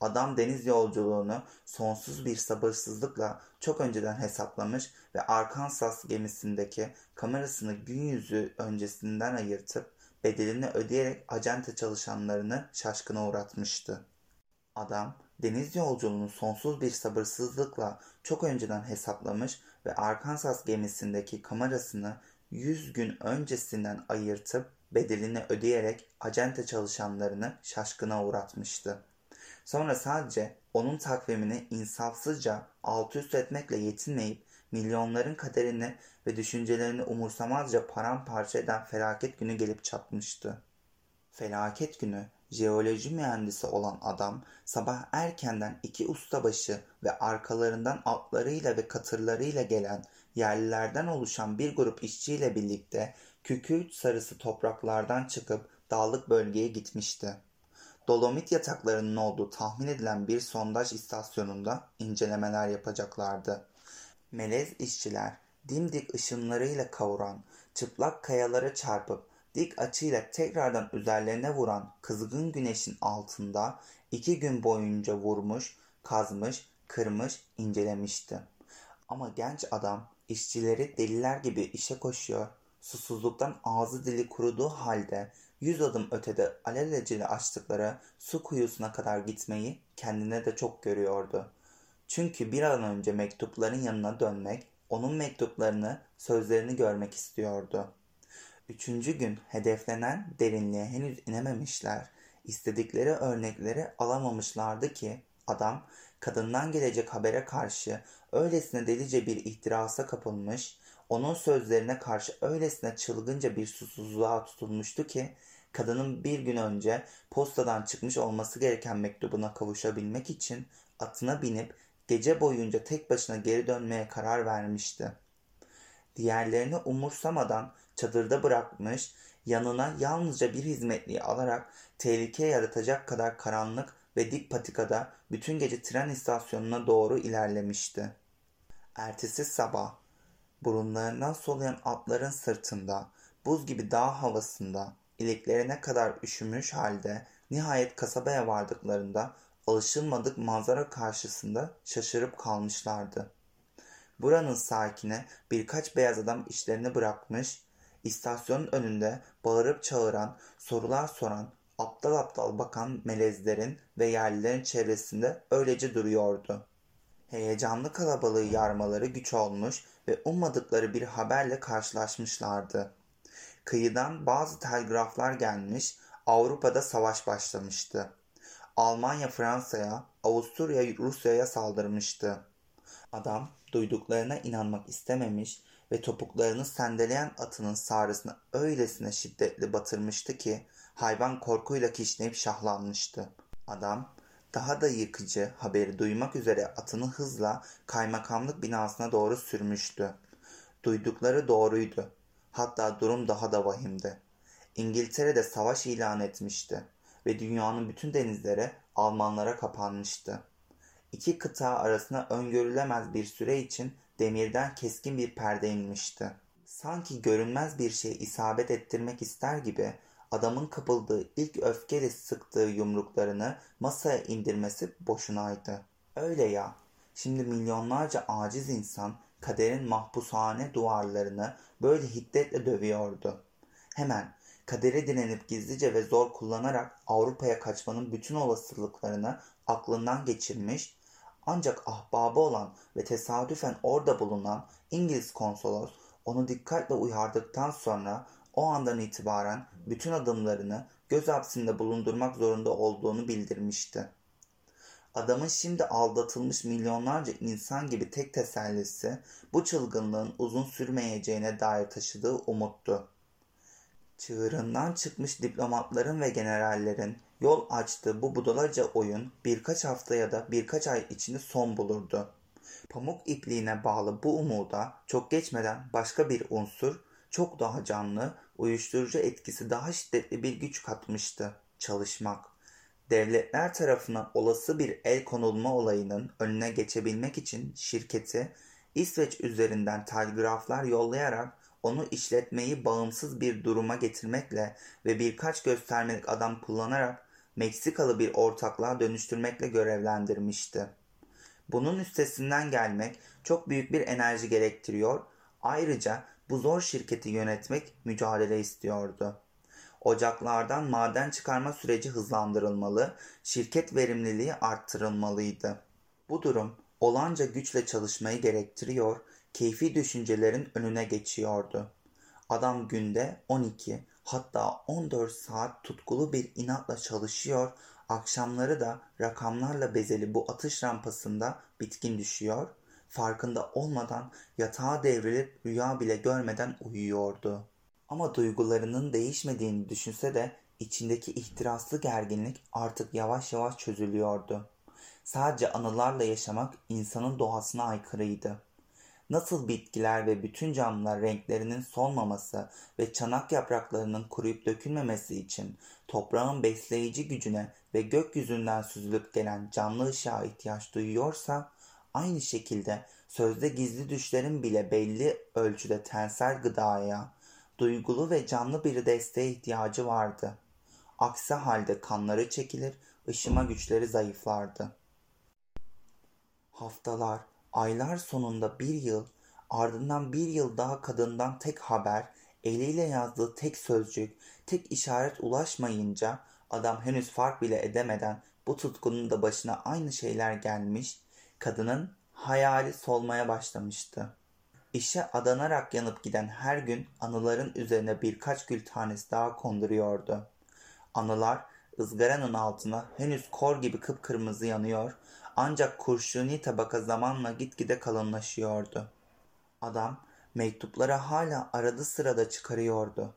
Adam deniz yolculuğunu sonsuz bir sabırsızlıkla çok önceden hesaplamış ve Arkansas gemisindeki kamerasını gün yüzü öncesinden ayırtıp bedelini ödeyerek acente çalışanlarını şaşkına uğratmıştı. Adam deniz yolculuğunu sonsuz bir sabırsızlıkla çok önceden hesaplamış ve Arkansas gemisindeki kamerasını 100 gün öncesinden ayırtıp bedelini ödeyerek acente çalışanlarını şaşkına uğratmıştı. Sonra sadece onun takvimini insafsızca alt üst etmekle yetinmeyip milyonların kaderini ve düşüncelerini umursamazca paramparça eden felaket günü gelip çatmıştı. Felaket günü jeoloji mühendisi olan adam sabah erkenden iki ustabaşı ve arkalarından atlarıyla ve katırlarıyla gelen yerlilerden oluşan bir grup işçiyle birlikte kükürt sarısı topraklardan çıkıp dağlık bölgeye gitmişti. Dolomit yataklarının olduğu tahmin edilen bir sondaj istasyonunda incelemeler yapacaklardı. Melez işçiler dimdik ışınlarıyla kavuran, çıplak kayalara çarpıp dik açıyla tekrardan üzerlerine vuran kızgın güneşin altında iki gün boyunca vurmuş, kazmış, kırmış, incelemişti. Ama genç adam işçileri deliler gibi işe koşuyor, susuzluktan ağzı dili kuruduğu halde yüz adım ötede alelacele açtıkları su kuyusuna kadar gitmeyi kendine de çok görüyordu. Çünkü bir an önce mektupların yanına dönmek, onun mektuplarını, sözlerini görmek istiyordu. Üçüncü gün hedeflenen derinliğe henüz inememişler. İstedikleri örnekleri alamamışlardı ki adam kadından gelecek habere karşı öylesine delice bir ihtirasa kapılmış, onun sözlerine karşı öylesine çılgınca bir susuzluğa tutulmuştu ki kadının bir gün önce postadan çıkmış olması gereken mektubuna kavuşabilmek için atına binip gece boyunca tek başına geri dönmeye karar vermişti. Diğerlerini umursamadan çadırda bırakmış, yanına yalnızca bir hizmetliyi alarak tehlike yaratacak kadar karanlık ve dik patikada bütün gece tren istasyonuna doğru ilerlemişti. Ertesi sabah burunlarından soluyan atların sırtında buz gibi dağ havasında iliklerine kadar üşümüş halde nihayet kasabaya vardıklarında alışılmadık manzara karşısında şaşırıp kalmışlardı. Buranın sakine birkaç beyaz adam işlerini bırakmış, istasyonun önünde bağırıp çağıran, sorular soran, aptal aptal bakan melezlerin ve yerlilerin çevresinde öylece duruyordu. Heyecanlı kalabalığı yarmaları güç olmuş ve ummadıkları bir haberle karşılaşmışlardı. Kıyıdan bazı telgraflar gelmiş, Avrupa'da savaş başlamıştı. Almanya Fransa'ya, Avusturya Rusya'ya saldırmıştı. Adam duyduklarına inanmak istememiş ve topuklarını sendeleyen atının sağrısına öylesine şiddetli batırmıştı ki hayvan korkuyla kişneyip şahlanmıştı. Adam daha da yıkıcı haberi duymak üzere atını hızla kaymakamlık binasına doğru sürmüştü. Duydukları doğruydu. Hatta durum daha da vahimdi. İngiltere'de savaş ilan etmişti ve dünyanın bütün denizleri Almanlara kapanmıştı. İki kıta arasına öngörülemez bir süre için demirden keskin bir perde inmişti. Sanki görünmez bir şey isabet ettirmek ister gibi adamın kapıldığı ilk öfkeyle sıktığı yumruklarını masaya indirmesi boşunaydı. Öyle ya, şimdi milyonlarca aciz insan kaderin mahpushane duvarlarını böyle hiddetle dövüyordu. Hemen kadere direnip gizlice ve zor kullanarak Avrupa'ya kaçmanın bütün olasılıklarını aklından geçirmiş ancak ahbabı olan ve tesadüfen orada bulunan İngiliz konsolos onu dikkatle uyardıktan sonra o andan itibaren bütün adımlarını göz hapsinde bulundurmak zorunda olduğunu bildirmişti. Adamın şimdi aldatılmış milyonlarca insan gibi tek tesellisi bu çılgınlığın uzun sürmeyeceğine dair taşıdığı umuttu. Çığırından çıkmış diplomatların ve generallerin yol açtığı bu budalaca oyun birkaç hafta ya da birkaç ay içinde son bulurdu. Pamuk ipliğine bağlı bu umuda çok geçmeden başka bir unsur çok daha canlı, uyuşturucu etkisi daha şiddetli bir güç katmıştı. Çalışmak. Devletler tarafından olası bir el konulma olayının önüne geçebilmek için şirketi İsveç üzerinden telgraflar yollayarak onu işletmeyi bağımsız bir duruma getirmekle ve birkaç göstermelik adam kullanarak Meksikalı bir ortaklığa dönüştürmekle görevlendirmişti. Bunun üstesinden gelmek çok büyük bir enerji gerektiriyor. Ayrıca bu zor şirketi yönetmek mücadele istiyordu. Ocaklardan maden çıkarma süreci hızlandırılmalı, şirket verimliliği arttırılmalıydı. Bu durum olanca güçle çalışmayı gerektiriyor, keyfi düşüncelerin önüne geçiyordu. Adam günde 12 hatta 14 saat tutkulu bir inatla çalışıyor, akşamları da rakamlarla bezeli bu atış rampasında bitkin düşüyor, farkında olmadan yatağa devrilip rüya bile görmeden uyuyordu. Ama duygularının değişmediğini düşünse de içindeki ihtiraslı gerginlik artık yavaş yavaş çözülüyordu. Sadece anılarla yaşamak insanın doğasına aykırıydı. Nasıl bitkiler ve bütün canlılar renklerinin solmaması ve çanak yapraklarının kuruyup dökülmemesi için toprağın besleyici gücüne ve gökyüzünden süzülüp gelen canlı ışığa ihtiyaç duyuyorsa, aynı şekilde sözde gizli düşlerin bile belli ölçüde tensel gıdaya, duygulu ve canlı bir desteğe ihtiyacı vardı. Aksi halde kanları çekilir, ışıma güçleri zayıflardı. Haftalar, aylar sonunda bir yıl, ardından bir yıl daha kadından tek haber, eliyle yazdığı tek sözcük, tek işaret ulaşmayınca adam henüz fark bile edemeden bu tutkunun da başına aynı şeyler gelmiş, kadının hayali solmaya başlamıştı. İşe adanarak yanıp giden her gün anıların üzerine birkaç gül tanesi daha konduruyordu. Anılar ızgaranın altına henüz kor gibi kıpkırmızı yanıyor ancak kurşuni tabaka zamanla gitgide kalınlaşıyordu. Adam mektupları hala aradı sırada çıkarıyordu.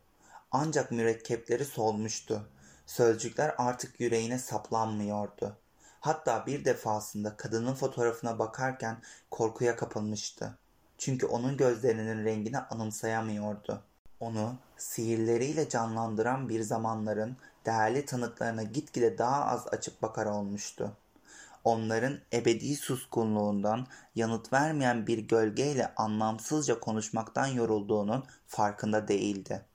Ancak mürekkepleri solmuştu. Sözcükler artık yüreğine saplanmıyordu. Hatta bir defasında kadının fotoğrafına bakarken korkuya kapılmıştı. Çünkü onun gözlerinin rengini anımsayamıyordu. Onu sihirleriyle canlandıran bir zamanların değerli tanıklarına gitgide daha az açıp bakar olmuştu. onların ebedi suskunluğundan yanıt vermeyen bir gölgeyle anlamsızca konuşmaktan yorulduğunun farkında değildi.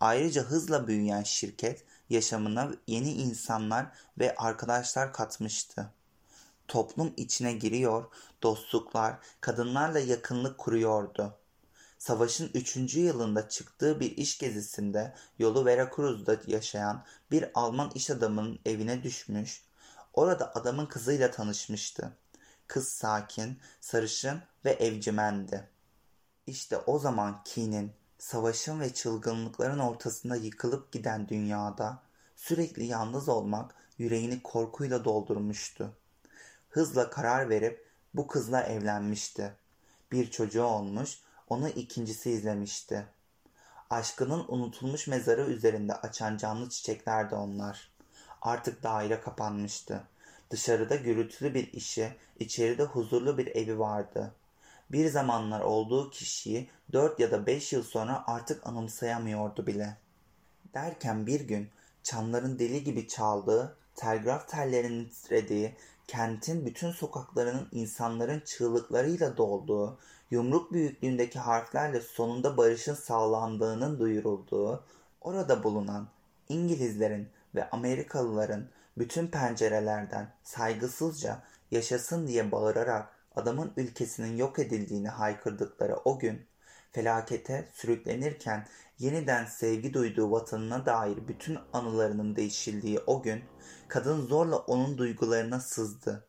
Ayrıca hızla büyüyen şirket yaşamına yeni insanlar ve arkadaşlar katmıştı. Toplum içine giriyor, dostluklar, kadınlarla yakınlık kuruyordu. Savaşın üçüncü yılında çıktığı bir iş gezisinde yolu Veracruz'da yaşayan bir Alman iş adamının evine düşmüş, orada adamın kızıyla tanışmıştı. Kız sakin, sarışın ve evcimendi. İşte o zaman Keen'in savaşın ve çılgınlıkların ortasında yıkılıp giden dünyada sürekli yalnız olmak yüreğini korkuyla doldurmuştu. Hızla karar verip bu kızla evlenmişti. Bir çocuğu olmuş, onu ikincisi izlemişti. Aşkının unutulmuş mezarı üzerinde açan canlı çiçeklerdi onlar. Artık daire kapanmıştı. Dışarıda gürültülü bir işi, içeride huzurlu bir evi vardı. Bir zamanlar olduğu kişiyi dört ya da beş yıl sonra artık anımsayamıyordu bile. Derken bir gün çanların deli gibi çaldığı, telgraf tellerinin titrediği, kentin bütün sokaklarının insanların çığlıklarıyla dolduğu, yumruk büyüklüğündeki harflerle sonunda barışın sağlandığının duyurulduğu, orada bulunan İngilizlerin ve Amerikalıların bütün pencerelerden saygısızca yaşasın diye bağırarak adamın ülkesinin yok edildiğini haykırdıkları o gün felakete sürüklenirken yeniden sevgi duyduğu vatanına dair bütün anılarının değişildiği o gün kadın zorla onun duygularına sızdı.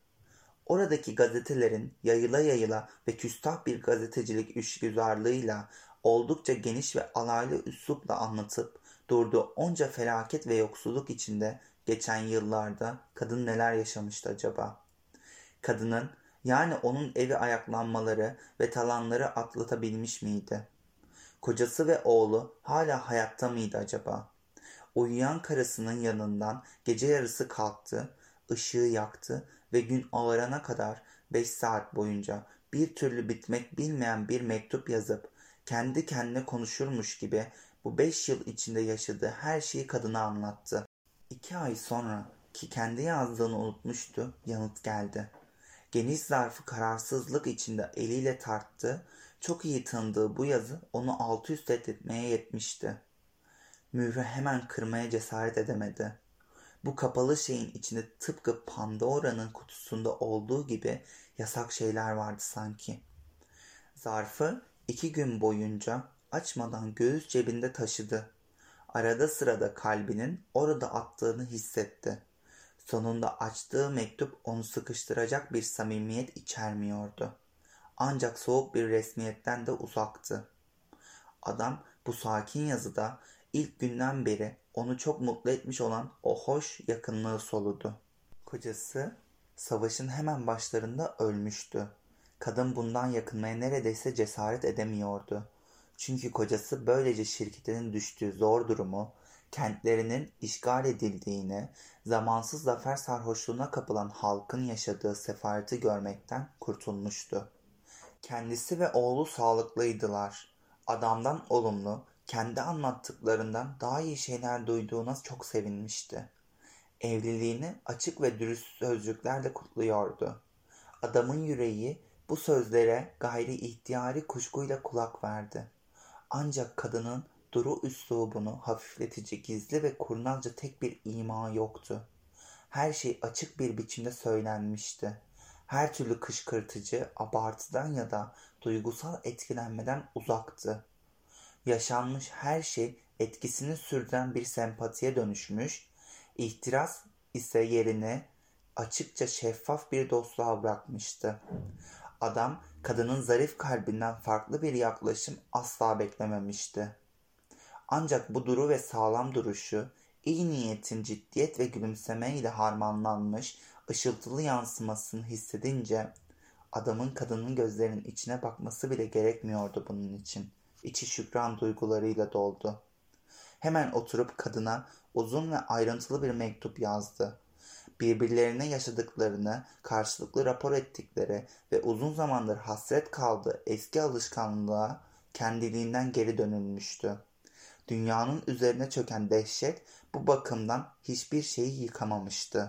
Oradaki gazetelerin yayıla yayıla ve küstah bir gazetecilik üçgüzarlığıyla oldukça geniş ve alaylı üslupla anlatıp durduğu onca felaket ve yoksulluk içinde geçen yıllarda kadın neler yaşamıştı acaba? Kadının yani onun evi ayaklanmaları ve talanları atlatabilmiş miydi? Kocası ve oğlu hala hayatta mıydı acaba? Uyuyan karısının yanından gece yarısı kalktı, ışığı yaktı ve gün ağarana kadar beş saat boyunca bir türlü bitmek bilmeyen bir mektup yazıp kendi kendine konuşurmuş gibi bu beş yıl içinde yaşadığı her şeyi kadına anlattı. İki ay sonra ki kendi yazdığını unutmuştu yanıt geldi. Geniş zarfı kararsızlık içinde eliyle tarttı. Çok iyi tanıdığı bu yazı onu alt üst etmeye yetmişti. Mührü hemen kırmaya cesaret edemedi. Bu kapalı şeyin içinde tıpkı Pandora'nın kutusunda olduğu gibi yasak şeyler vardı sanki. Zarfı iki gün boyunca açmadan göğüs cebinde taşıdı. Arada sırada kalbinin orada attığını hissetti. Sonunda açtığı mektup onu sıkıştıracak bir samimiyet içermiyordu. Ancak soğuk bir resmiyetten de uzaktı. Adam bu sakin yazıda ilk günden beri onu çok mutlu etmiş olan o hoş yakınlığı soludu. Kocası savaşın hemen başlarında ölmüştü. Kadın bundan yakınmaya neredeyse cesaret edemiyordu. Çünkü kocası böylece şirketinin düştüğü zor durumu, kentlerinin işgal edildiğini, zamansız zafer sarhoşluğuna kapılan halkın yaşadığı sefareti görmekten kurtulmuştu. Kendisi ve oğlu sağlıklıydılar. Adamdan olumlu, kendi anlattıklarından daha iyi şeyler duyduğuna çok sevinmişti. Evliliğini açık ve dürüst sözcüklerle kutluyordu. Adamın yüreği bu sözlere gayri ihtiyari kuşkuyla kulak verdi. Ancak kadının duru üslubunu hafifletici gizli ve kurnazca tek bir ima yoktu. Her şey açık bir biçimde söylenmişti. Her türlü kışkırtıcı, abartıdan ya da duygusal etkilenmeden uzaktı. Yaşanmış her şey etkisini sürdüren bir sempatiye dönüşmüş, ihtiras ise yerini açıkça şeffaf bir dostluğa bırakmıştı. Adam kadının zarif kalbinden farklı bir yaklaşım asla beklememişti. Ancak bu duru ve sağlam duruşu, iyi niyetin ciddiyet ve gülümseme ile harmanlanmış ışıltılı yansımasını hissedince adamın kadının gözlerinin içine bakması bile gerekmiyordu bunun için. İçi şükran duygularıyla doldu. Hemen oturup kadına uzun ve ayrıntılı bir mektup yazdı birbirlerine yaşadıklarını karşılıklı rapor ettikleri ve uzun zamandır hasret kaldığı eski alışkanlığa kendiliğinden geri dönülmüştü. Dünyanın üzerine çöken dehşet bu bakımdan hiçbir şeyi yıkamamıştı.